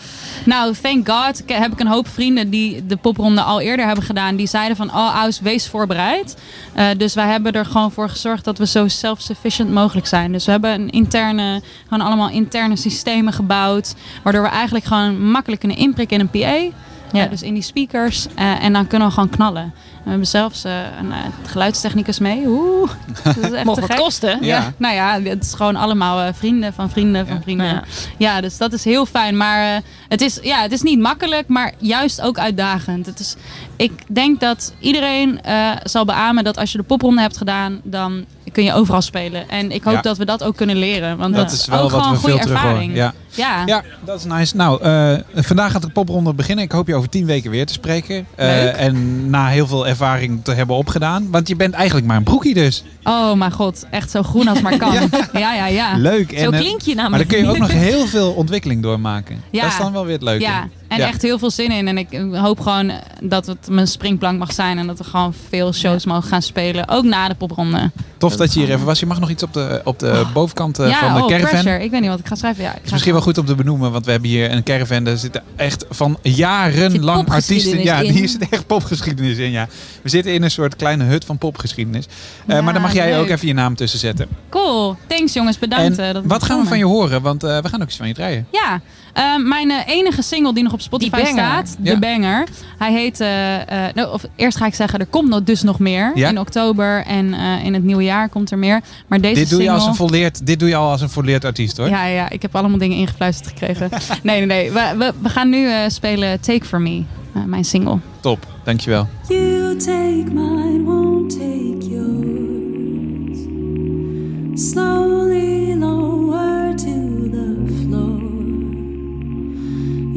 nou, thank God heb ik een hoop vrienden die de popronde al eerder hebben gedaan. Die zeiden van, oh Aus, wees voorbereid. Eh, dus wij hebben er gewoon voor gezorgd dat we zo self-sufficient mogelijk zijn. Dus we hebben een interne, gewoon allemaal interne systemen gebouwd. Waardoor we eigenlijk gewoon makkelijk kunnen inprikken in een PA. Ja. dus in die speakers. Eh, en dan kunnen we gewoon knallen. We hebben zelfs eh, een eh, geluidstechnicus mee. Oeh, dat is echt Mocht wat gek. kosten. Ja. Ja. nou ja, het is gewoon allemaal vrienden van vrienden van vrienden. Ja. Ja. dus dat is heel fijn. Maar het, is, ja, het is niet makkelijk, maar juist ook uitdagend. Het is, ik denk dat iedereen zal beamen dat als je de popronde hebt gedaan, dan kun je overal spelen. En ik hoop Ja. dat we dat ook kunnen leren. Want Dat dat is wel ook wat we goede veel terug horen. ervaring. Ja. Ja. Ja, dat is nice. Nou, eh, vandaag gaat de popronde beginnen. Ik hoop je over tien weken weer te spreken. Leuk. en na heel veel ervaring te hebben opgedaan. Want je bent eigenlijk maar een broekie dus. Oh mijn god, echt zo groen als maar kan. ja, ja, ja. Leuk. En, eh, Maar dan kun je ook nog heel veel ontwikkeling doormaken. Ja. Dat is dan wel weer het leuke. Ja, en echt heel veel zin in. En ik hoop gewoon dat het mijn springplank mag zijn. En dat we gewoon veel shows mogen gaan spelen. Ook na de popronde. Tof dat je hier even was. Je mag nog iets op de, op de bovenkant eh, ja, van de oh, caravan. pressure. Ik weet niet wat ik ga schrijven. Ja, ik ga misschien wel goed om te benoemen, want we hebben hier een caravan. Daar zitten echt van jarenlang artiesten. Ja, in. hier zit echt popgeschiedenis in. Ja. We zitten in een soort kleine hut van popgeschiedenis. Eh, maar daar mag jij ook even je naam tussen zetten. Cool. Thanks jongens, bedankt. en eh, dat wat gaan we van je horen? Want eh, we gaan ook iets van je draaien. Ja, eh, mijn eh, enige single die nog op Spotify staat, Ja. De Banger. Hij heet, eh, eh, nou, of eerst ga ik zeggen, er komt nog, dus nog meer. Ja. In oktober en eh, in het nieuwe jaar komt er meer. Maar deze Dit doe, je als een volleerd, dit doe je al als een volleerd artiest hoor. Ja, ja, ik heb allemaal dingen ingefluisterd gekregen. nee, nee, nee. We, we, we gaan nu eh, spelen Take For Me, eh, mijn single. Top, dankjewel. You take mine, won't take yours. Slowly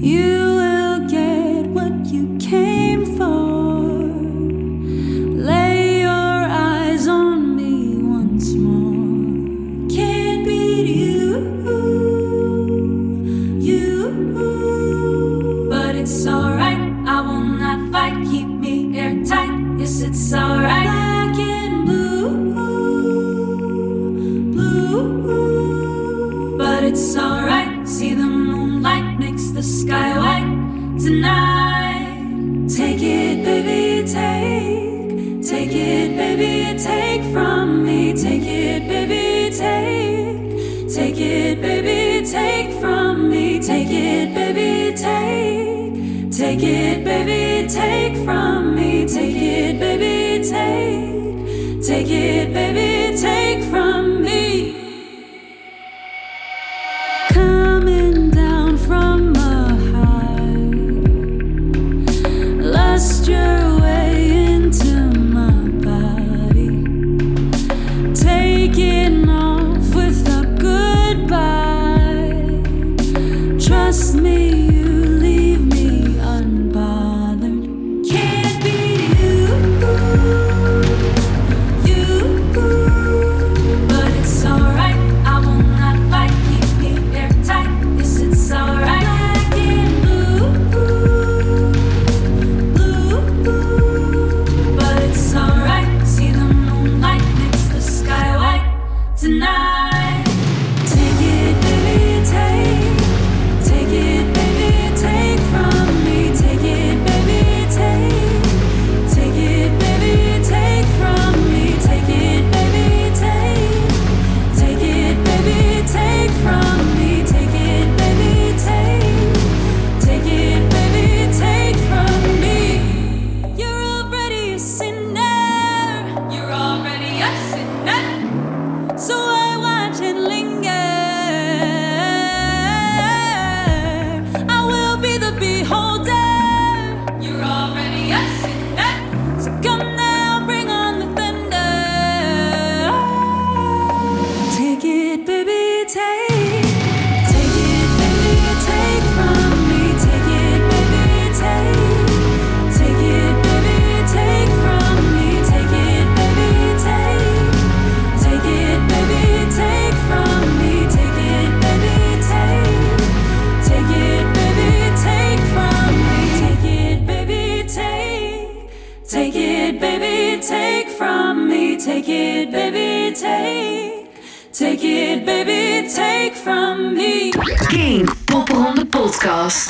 You will get what you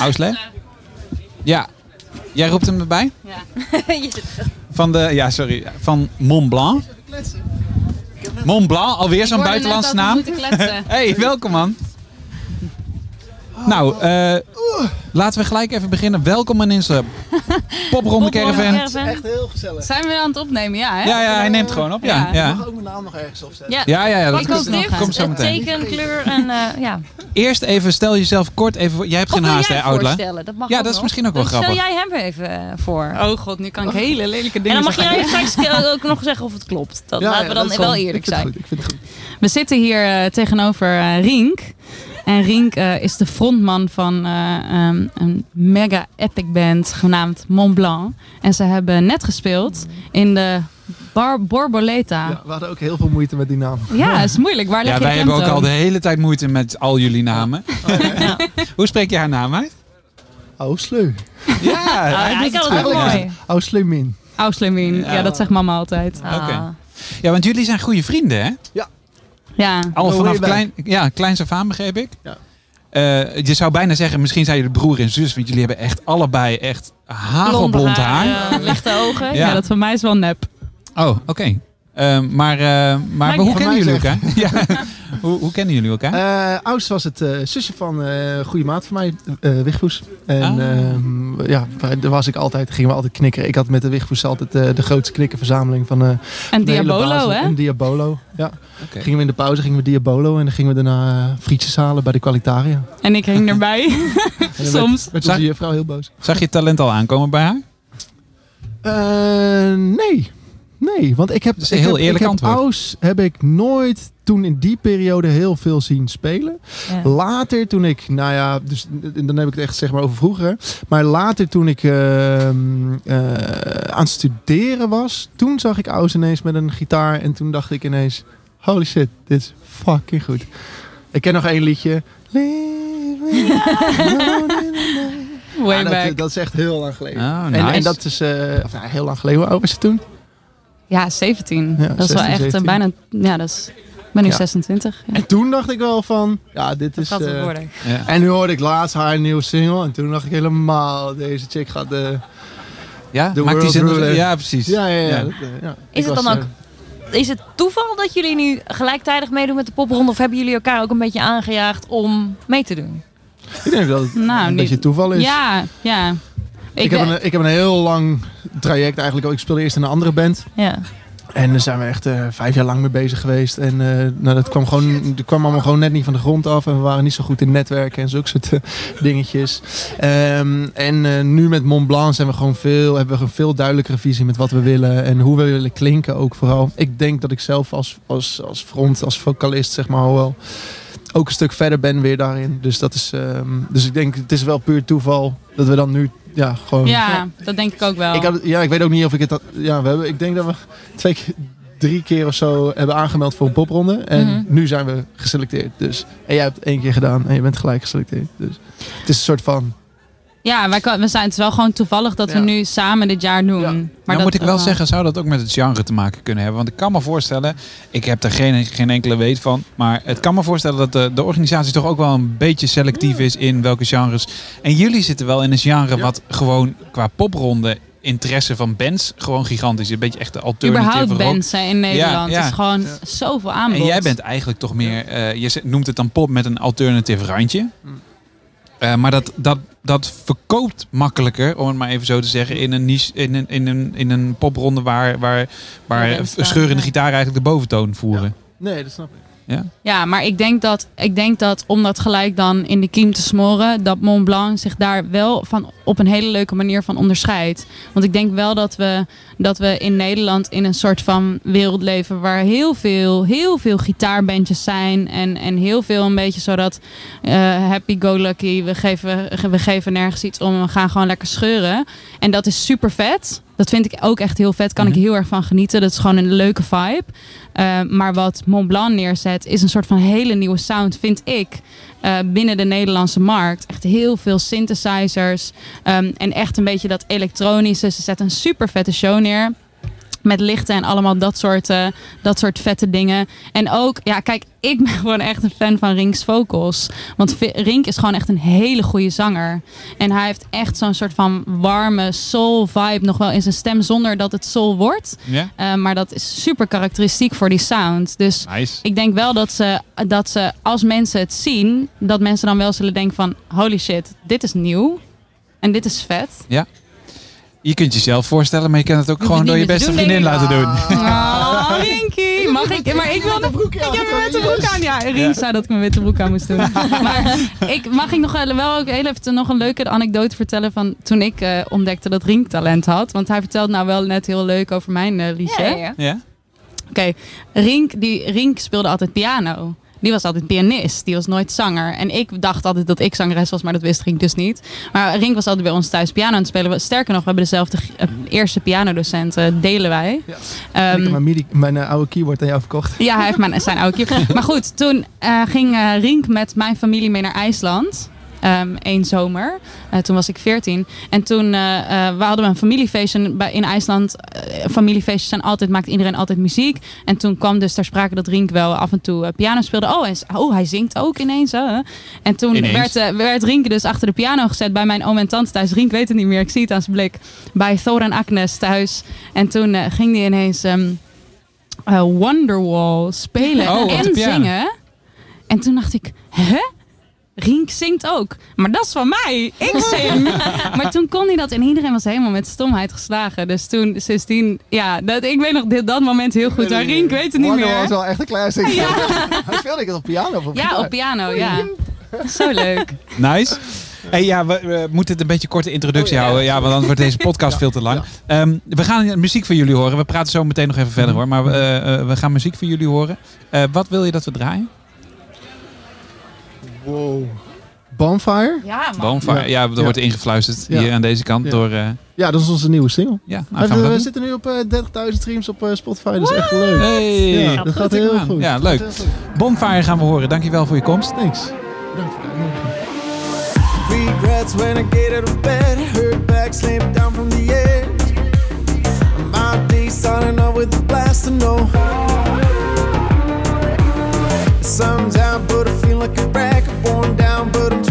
Ausle? Ja. Jij roept hem erbij? Zit- Van de, ja, sorry, van Mont Blanc. Mont Blanc, alweer zo'n buitenlandse naam. hey, welkom man. Nou, eh, laten we gelijk even beginnen. Welkom in onze popronde caravan. Echt heel gezellig. Zijn we aan het opnemen? Ja, hè? Ja, ja, hij neemt gewoon op. Ja, ja. mag ook mijn naam nog ergens opzetten. Ja, Ja, ja, ja, dat ik komt- ook nog. komt zo meteen. Teken, kleur en eh, ja. Eerst even, stel jezelf kort even voor. Jij hebt geen haast, hè, Outla? voorstellen? Dat mag Ja, dat is misschien ook wel grappig. Stel jij hem even eh, voor. Oh god, nu kan ik hele lelijke dingen En dan mag jij straks ook nog zeggen of het klopt. Dat laten we dan wel eerlijk zijn. We zitten hier eh, tegenover eh, Rink. En Rink eh, is de frontman van eh, ehm, een mega epic band genaamd Mont Blanc. En ze hebben net gespeeld in de Bar Borboleta. Ja, we hadden ook heel veel moeite met die naam. Ja, is moeilijk. Waar leg Ja, je wij hebben ook al de hele tijd moeite met al jullie namen. Hoe spreek je haar naam uit? Ausleu. Ja, doet ik het kan het mooi. Ausleumin. Auslemin. Ja. Ja. dat zegt mama altijd. Oké. Ja, want jullie zijn goede vrienden, hè? Ja. Ja. Al vanaf klein, ja, kleins af aan begreep ik. Ja. eh, je zou bijna zeggen, misschien zijn jullie broer en zus, want jullie hebben echt allebei echt hagelblond haar. Ja, lichte ogen. Ja. Ja. dat van mij is wel nep. Oh, oké. Ehm, maar eh, maar hoe kennen jullie elkaar? ja. hoe, hoe kennen jullie elkaar? Eh oudste was het eh, zusje van eh goede maat van mij, eh Wigfoes. En Ah. ehm, ja, daar was ik altijd, gingen we altijd knikken. Ik had met de Wigfoes altijd eh, de grootste knikkenverzameling van eh En van de hele Diabolo, basis. hè? En Diabolo, ja. Gingen we in de pauze, gingen we Diabolo en dan gingen we daarna frietjes halen bij de Qualitaria. En ik hing erbij. Soms. werd, werd onze heel boos. Zag je talent al aankomen bij haar? Eh, nee. Nee, want ik heb, is een ik heel heb, eerlijk ik heb antwoord. Aus heb ik nooit toen in die periode heel veel zien spelen. Ja. Later toen ik, nou ja, dus dan heb ik het echt zeg maar over vroeger. Maar later toen ik ehm, eh, aan het studeren was, toen zag ik Aus ineens met een gitaar en toen dacht ik ineens, holy shit, dit is fucking goed. Ik ken nog één liedje. Way dat, back. dat is echt heel lang geleden. Oh, en, nice. en dat is eh, of, nou, heel lang geleden. Hoe oud was je toen? Ja, 17. Ja, dat is 16, wel echt 17. een bijna... Ja, dat is... Ik ben nu Ja. 26. Ja. En toen dacht ik wel van, ja, dit is... gaat het eh, worden. Ja. En nu hoorde ik laatst haar nieuwe single. En toen dacht ik helemaal, deze chick gaat de... Ja, de maakt die zin. Ja, precies. Ja, ja, ja. Ja. dat, eh. Ik Is het was, dan eh, ook... Is het toeval dat jullie nu gelijktijdig meedoen met de popronde? Of hebben jullie elkaar ook een beetje aangejaagd om mee te doen? ik denk dat het Nou, een niet- beetje toeval is. Ja, ja. Ik, heb een, ik heb een heel lang traject eigenlijk. ook. Ik speelde eerst in een andere band. Ja. En daar zijn we echt eh, vijf jaar lang mee bezig geweest. En eh, nou, dat kwam, gewoon, dat kwam allemaal gewoon net niet van de grond af. En we waren niet zo goed in netwerken en zulke soort eh, dingetjes. Ehm, en nu met Mont Blanc zijn we gewoon veel, hebben we een veel duidelijkere visie met wat we willen. En hoe we willen klinken ook vooral. Ik denk dat ik zelf als, als, als front, als vocalist zeg maar al wel ook een stuk verder ben weer daarin. Dus, dat is, ehm, dus ik denk het is wel puur toeval dat we dan nu ja, gewoon... Ja, dat denk ik ook wel. Ik, had, ja, ik weet ook niet of ik het. Ja, we hebben, ik denk dat we twee, keer- drie keer of zo hebben aangemeld voor een popronde. En Mhm. nu zijn we geselecteerd. Dus, en jij hebt het één keer gedaan en je bent gelijk geselecteerd. Dus het is een soort van. Ja, wij, kan- we zijn, het is wel gewoon toevallig dat we nu samen dit jaar doen. Maar nou dat, moet ik wel eh, zeggen, zou dat ook met het genre te maken kunnen hebben? Want ik kan me voorstellen, ik heb er geen, geen enkele weet van, maar het kan me voorstellen dat de, de organisatie toch ook wel een beetje selectief is in welke genres. En jullie zitten wel in een genre wat gewoon qua popronde interesse van bands gewoon gigantisch is. Een beetje echt de alternatieve Überhaupt rock. bands hè, in Nederland. Ja, is gewoon zoveel aanbod. En jij bent eigenlijk toch meer, eh, je noemt het dan pop met een alternatieve randje. Eh, maar dat, dat, dat verkoopt makkelijker, om het maar even zo te zeggen, in een, niche, in een, in een, in een popronde waar, waar, waar Ja, scheurende ja. gitaar eigenlijk de boventoon voeren. Nee, dat snap ik. Ja? Ja, maar ik denk, dat, ik denk dat om dat gelijk dan in de kiem te smoren, dat Mont Blanc zich daar wel van op een hele leuke manier van onderscheidt. Want ik denk wel dat we, dat we in Nederland in een soort van wereld leven waar heel veel, heel veel gitaarbandjes zijn. En, en heel veel een beetje zodat eh, happy go lucky, we geven, we geven nergens iets om, we gaan gewoon lekker scheuren. En dat is super vet. Dat vind ik ook echt heel vet. Kan ik heel erg van genieten. Dat is gewoon een leuke vibe. Uh, maar wat Mont Blanc neerzet is een soort van hele nieuwe sound, vind ik. Uh, binnen de Nederlandse markt. Echt heel veel synthesizers. Um, en echt een beetje dat elektronische. Ze zetten een super vette show neer. Met lichten en allemaal dat soort, uh, dat soort vette dingen. En ook, ja, kijk, ik ben gewoon echt een fan van Rink's vocals. Want Rink is gewoon echt een hele goede zanger. En hij heeft echt zo'n soort van warme soul vibe nog wel in zijn stem. Zonder dat het soul wordt. Ja. Uh, maar dat is super karakteristiek voor die sound. Dus nice. ik denk wel dat ze, dat ze, als mensen het zien, dat mensen dan wel zullen denken van... Holy shit, dit is nieuw. En dit is vet. Ja. Je kunt jezelf voorstellen, maar je kan het ook gewoon door je beste doen, vriendin laten doen. Oh, Rinky. Mag ik? Maar ik wil nog. Ik heb mijn witte broek aan. Ja, Rink ja. zei dat ik mijn witte broek aan moest doen. Maar ik, mag ik nog wel ook heel even nog een leuke anekdote vertellen van toen ik uh, ontdekte dat Rink talent had. Want hij vertelt nou wel net heel leuk over mijn uh, liedje. Ja, ja. ja? Oké, okay. Rink, die, Rink speelde altijd piano. Die was altijd pianist, die was nooit zanger. En ik dacht altijd dat ik zangeres was, maar dat wist Rink dus niet. Maar Rink was altijd bij ons thuis piano aan het spelen. Sterker nog, we hebben dezelfde uh, eerste pianodocent, uh, delen wij. Ja. Um, ik heb mijn, MIDI, mijn uh, oude keyboard aan jou verkocht. Ja, hij heeft mijn, zijn oude keyboard. maar goed, toen uh, ging Rink met mijn familie mee naar IJsland. Ehm één zomer. Eh, toen was ik 14. En toen eh, eh, we hadden we een familiefeestje En in IJsland. familiefeestjes zijn altijd, maakt iedereen altijd muziek. En toen kwam dus ter sprake dat Rink wel af en toe piano speelde. Oh, en, oh, hij zingt ook ineens. hè? En toen Ineens. werd, werd Rink dus achter de piano gezet bij mijn oom en tante thuis. Rink weet het niet meer, ik zie het aan zijn blik. Bij Thor en Agnes thuis. En toen ging hij ineens ehm, eh, Wonderwall spelen Oh, en zingen. En toen dacht ik, hè? Rink zingt ook. Maar dat is van mij. Ik zing. maar toen kon hij dat en iedereen was helemaal met stomheid geslagen. Dus toen, sindsdien, ja, dat, ik weet nog dit, dat moment heel goed. Maar Rink weet het niet Wonderwall meer. was wel echt een classic. Hij speelde ik het op piano of op Ja, gitaar? op piano, ja. Zo leuk. Nice. Hey, ja, we, we moeten het een beetje korte introductie houden. Ja, want anders wordt deze podcast veel te lang. Ehm, we gaan muziek van jullie horen. We praten zo meteen nog even verder hoor. Maar we, eh, eh, we gaan muziek van jullie horen. Eh, wat wil je dat we draaien? Wow. Bonfire? Ja, Bonfire. Ja, er wordt ingefluisterd Ja. hier aan deze kant Ja. door... eh, Ja, dat is onze nieuwe single. Ja, nou, we gaan we zitten nu op eh, 30.000 streams op eh, Spotify. Dat is echt leuk. Hey. Ja, dat gaat heel goed. Ja, leuk. gaat heel goed. Bonfire gaan we horen. Dankjewel voor je komst. Thanks. Regrets when I get out of bed, hurt back, slammed down from the edge. My day starting off with a blast, I know. Sun's out, but I feel like a wreck. Born down, but I'm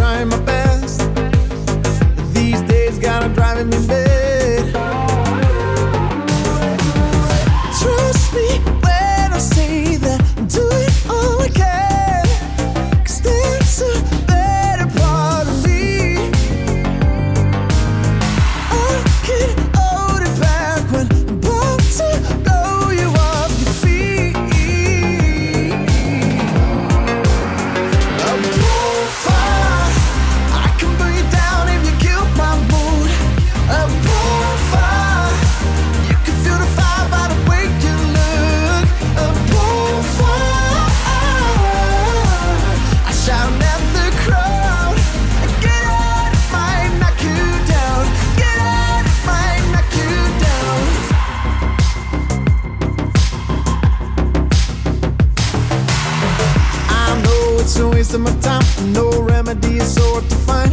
it's of my time. No remedy is so hard to find.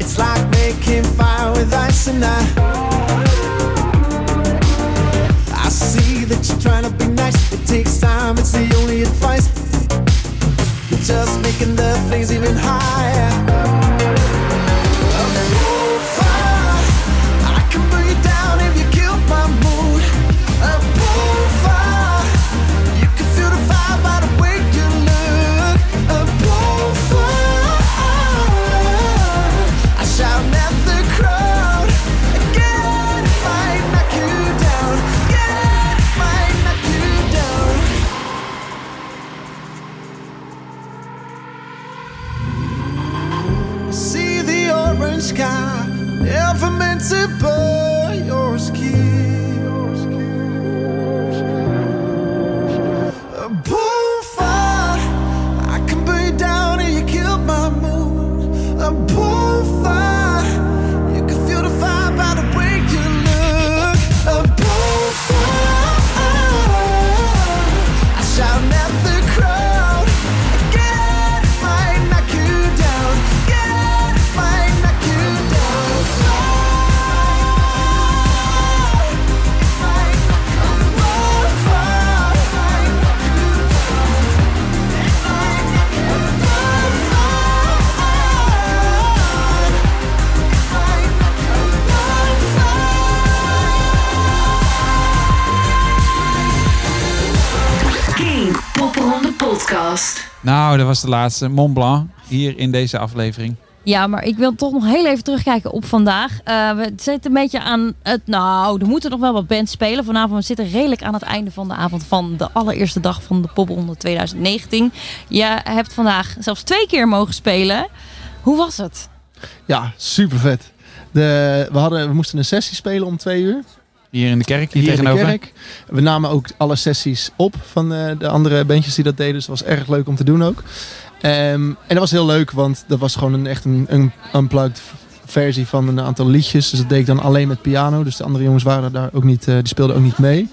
It's like making fire with ice and I. I see that you're trying to be nice. It takes time, it's the only advice. You're just making the flames even higher. Meant to burn Nou, dat was de laatste. Mont Blanc. Hier in deze aflevering. Ja, maar ik wil toch nog heel even terugkijken op vandaag. Eh, we zitten een beetje aan het... Nou, er moeten nog wel wat bands spelen. Vanavond we zitten redelijk aan het einde van de avond van de allereerste dag van de Popronde 2019. Je hebt vandaag zelfs twee keer mogen spelen. Hoe was het? Ja, super vet. De, we, hadden, we moesten een sessie spelen om twee uur. Hier in de kerk, hier, Hier in de tegenover. kerk. We namen ook alle sessies op van eh, de andere bandjes die dat deden. Dus dat was erg leuk om te doen ook. Ehm, en dat was heel leuk, want dat was gewoon een, echt een, een unplugged versie van een aantal liedjes. Dus dat deed ik dan alleen met piano. Dus de andere jongens waren daar ook niet, eh, die speelden ook niet mee.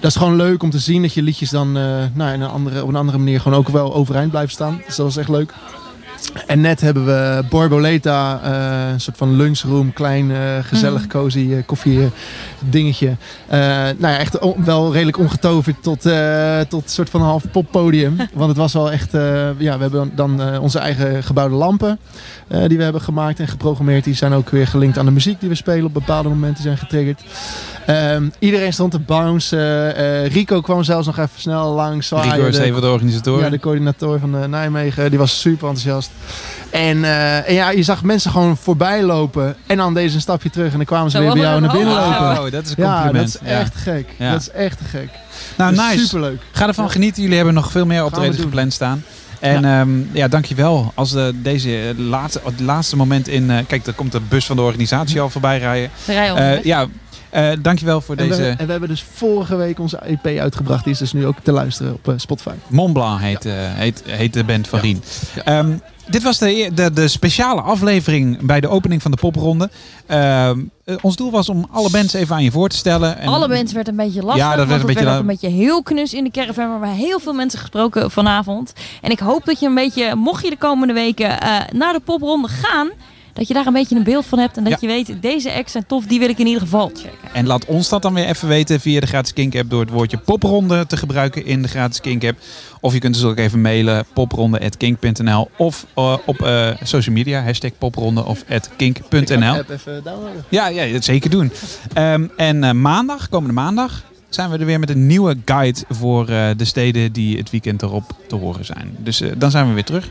Dat is gewoon leuk om te zien dat je liedjes dan eh, nou, in een andere, op een andere manier gewoon ook wel overeind blijven staan. Dus dat was echt leuk. En net hebben we Borboleta, eh, een soort van lunchroom, klein, eh, gezellig, Mhm. cozy eh, koffie dingetje. Eh, nou ja, echt on- wel redelijk ongetoverd tot, eh, tot een soort van half poppodium. Want het was wel echt, eh, ja, we hebben dan eh, onze eigen gebouwde lampen eh, die we hebben gemaakt en geprogrammeerd. Die zijn ook weer gelinkt aan de muziek die we spelen op bepaalde momenten zijn getriggerd. Ehm, iedereen stond te bounce. Rico kwam zelfs nog even snel langs. Rico is van de organisatoren. Ja, de coördinator van Nijmegen. Die was super enthousiast. En, eh, en ja, je zag mensen gewoon voorbij lopen. En dan deden ze een stapje terug. En dan kwamen ze Zo, weer bij jou naar binnen lopen. oh, dat is een Ja, compliment. dat is Ja. echt gek. Ja. Dat is echt te gek. Nou, Dus nice. Superleuk. Ga ervan Ja. genieten. Jullie hebben nog veel meer optredens gepland staan. En ja, ja dankjewel. Als eh, deze eh, laatste, het laatste moment in... eh, kijk, er komt de bus van de organisatie al voorbij rijden. Ze rijden Eh, ja, eh, dankjewel voor En we, deze... en we hebben dus vorige week onze EP uitgebracht. Die is dus nu ook te luisteren op eh, Spotify. Mont Blanc heet, eh, heet, heet de band van Rien. Ehm, dit was de, e- de, de speciale aflevering bij de opening van de popronde. Ehm, eh, ons doel was om alle bands even aan je voor te stellen. En Alle mensen werd een beetje lastig. Ja, dat werd een het beetje werd ook la- een beetje heel knus in de caravan. Maar we hebben heel veel mensen gesproken vanavond. En ik hoop dat je een beetje, mocht je de komende weken eh, naar de popronde gaan... dat je daar een beetje een beeld van hebt. En dat Ja. je weet, deze acts zijn tof, die wil ik in ieder geval checken. En laat ons dat dan weer even weten via de gratis Kink app door het woordje popronde te gebruiken in de gratis Kink app. Of je kunt dus ook even mailen popronde.kink.nl of eh, op eh, social media hashtag popronde of at kink.nl. app even downloaden. Ja, ja, dat zeker doen. Ehm, en eh, maandag, komende maandag, zijn we er weer met een nieuwe guide voor eh, de steden die het weekend erop te horen zijn. Dus dan zijn we weer terug.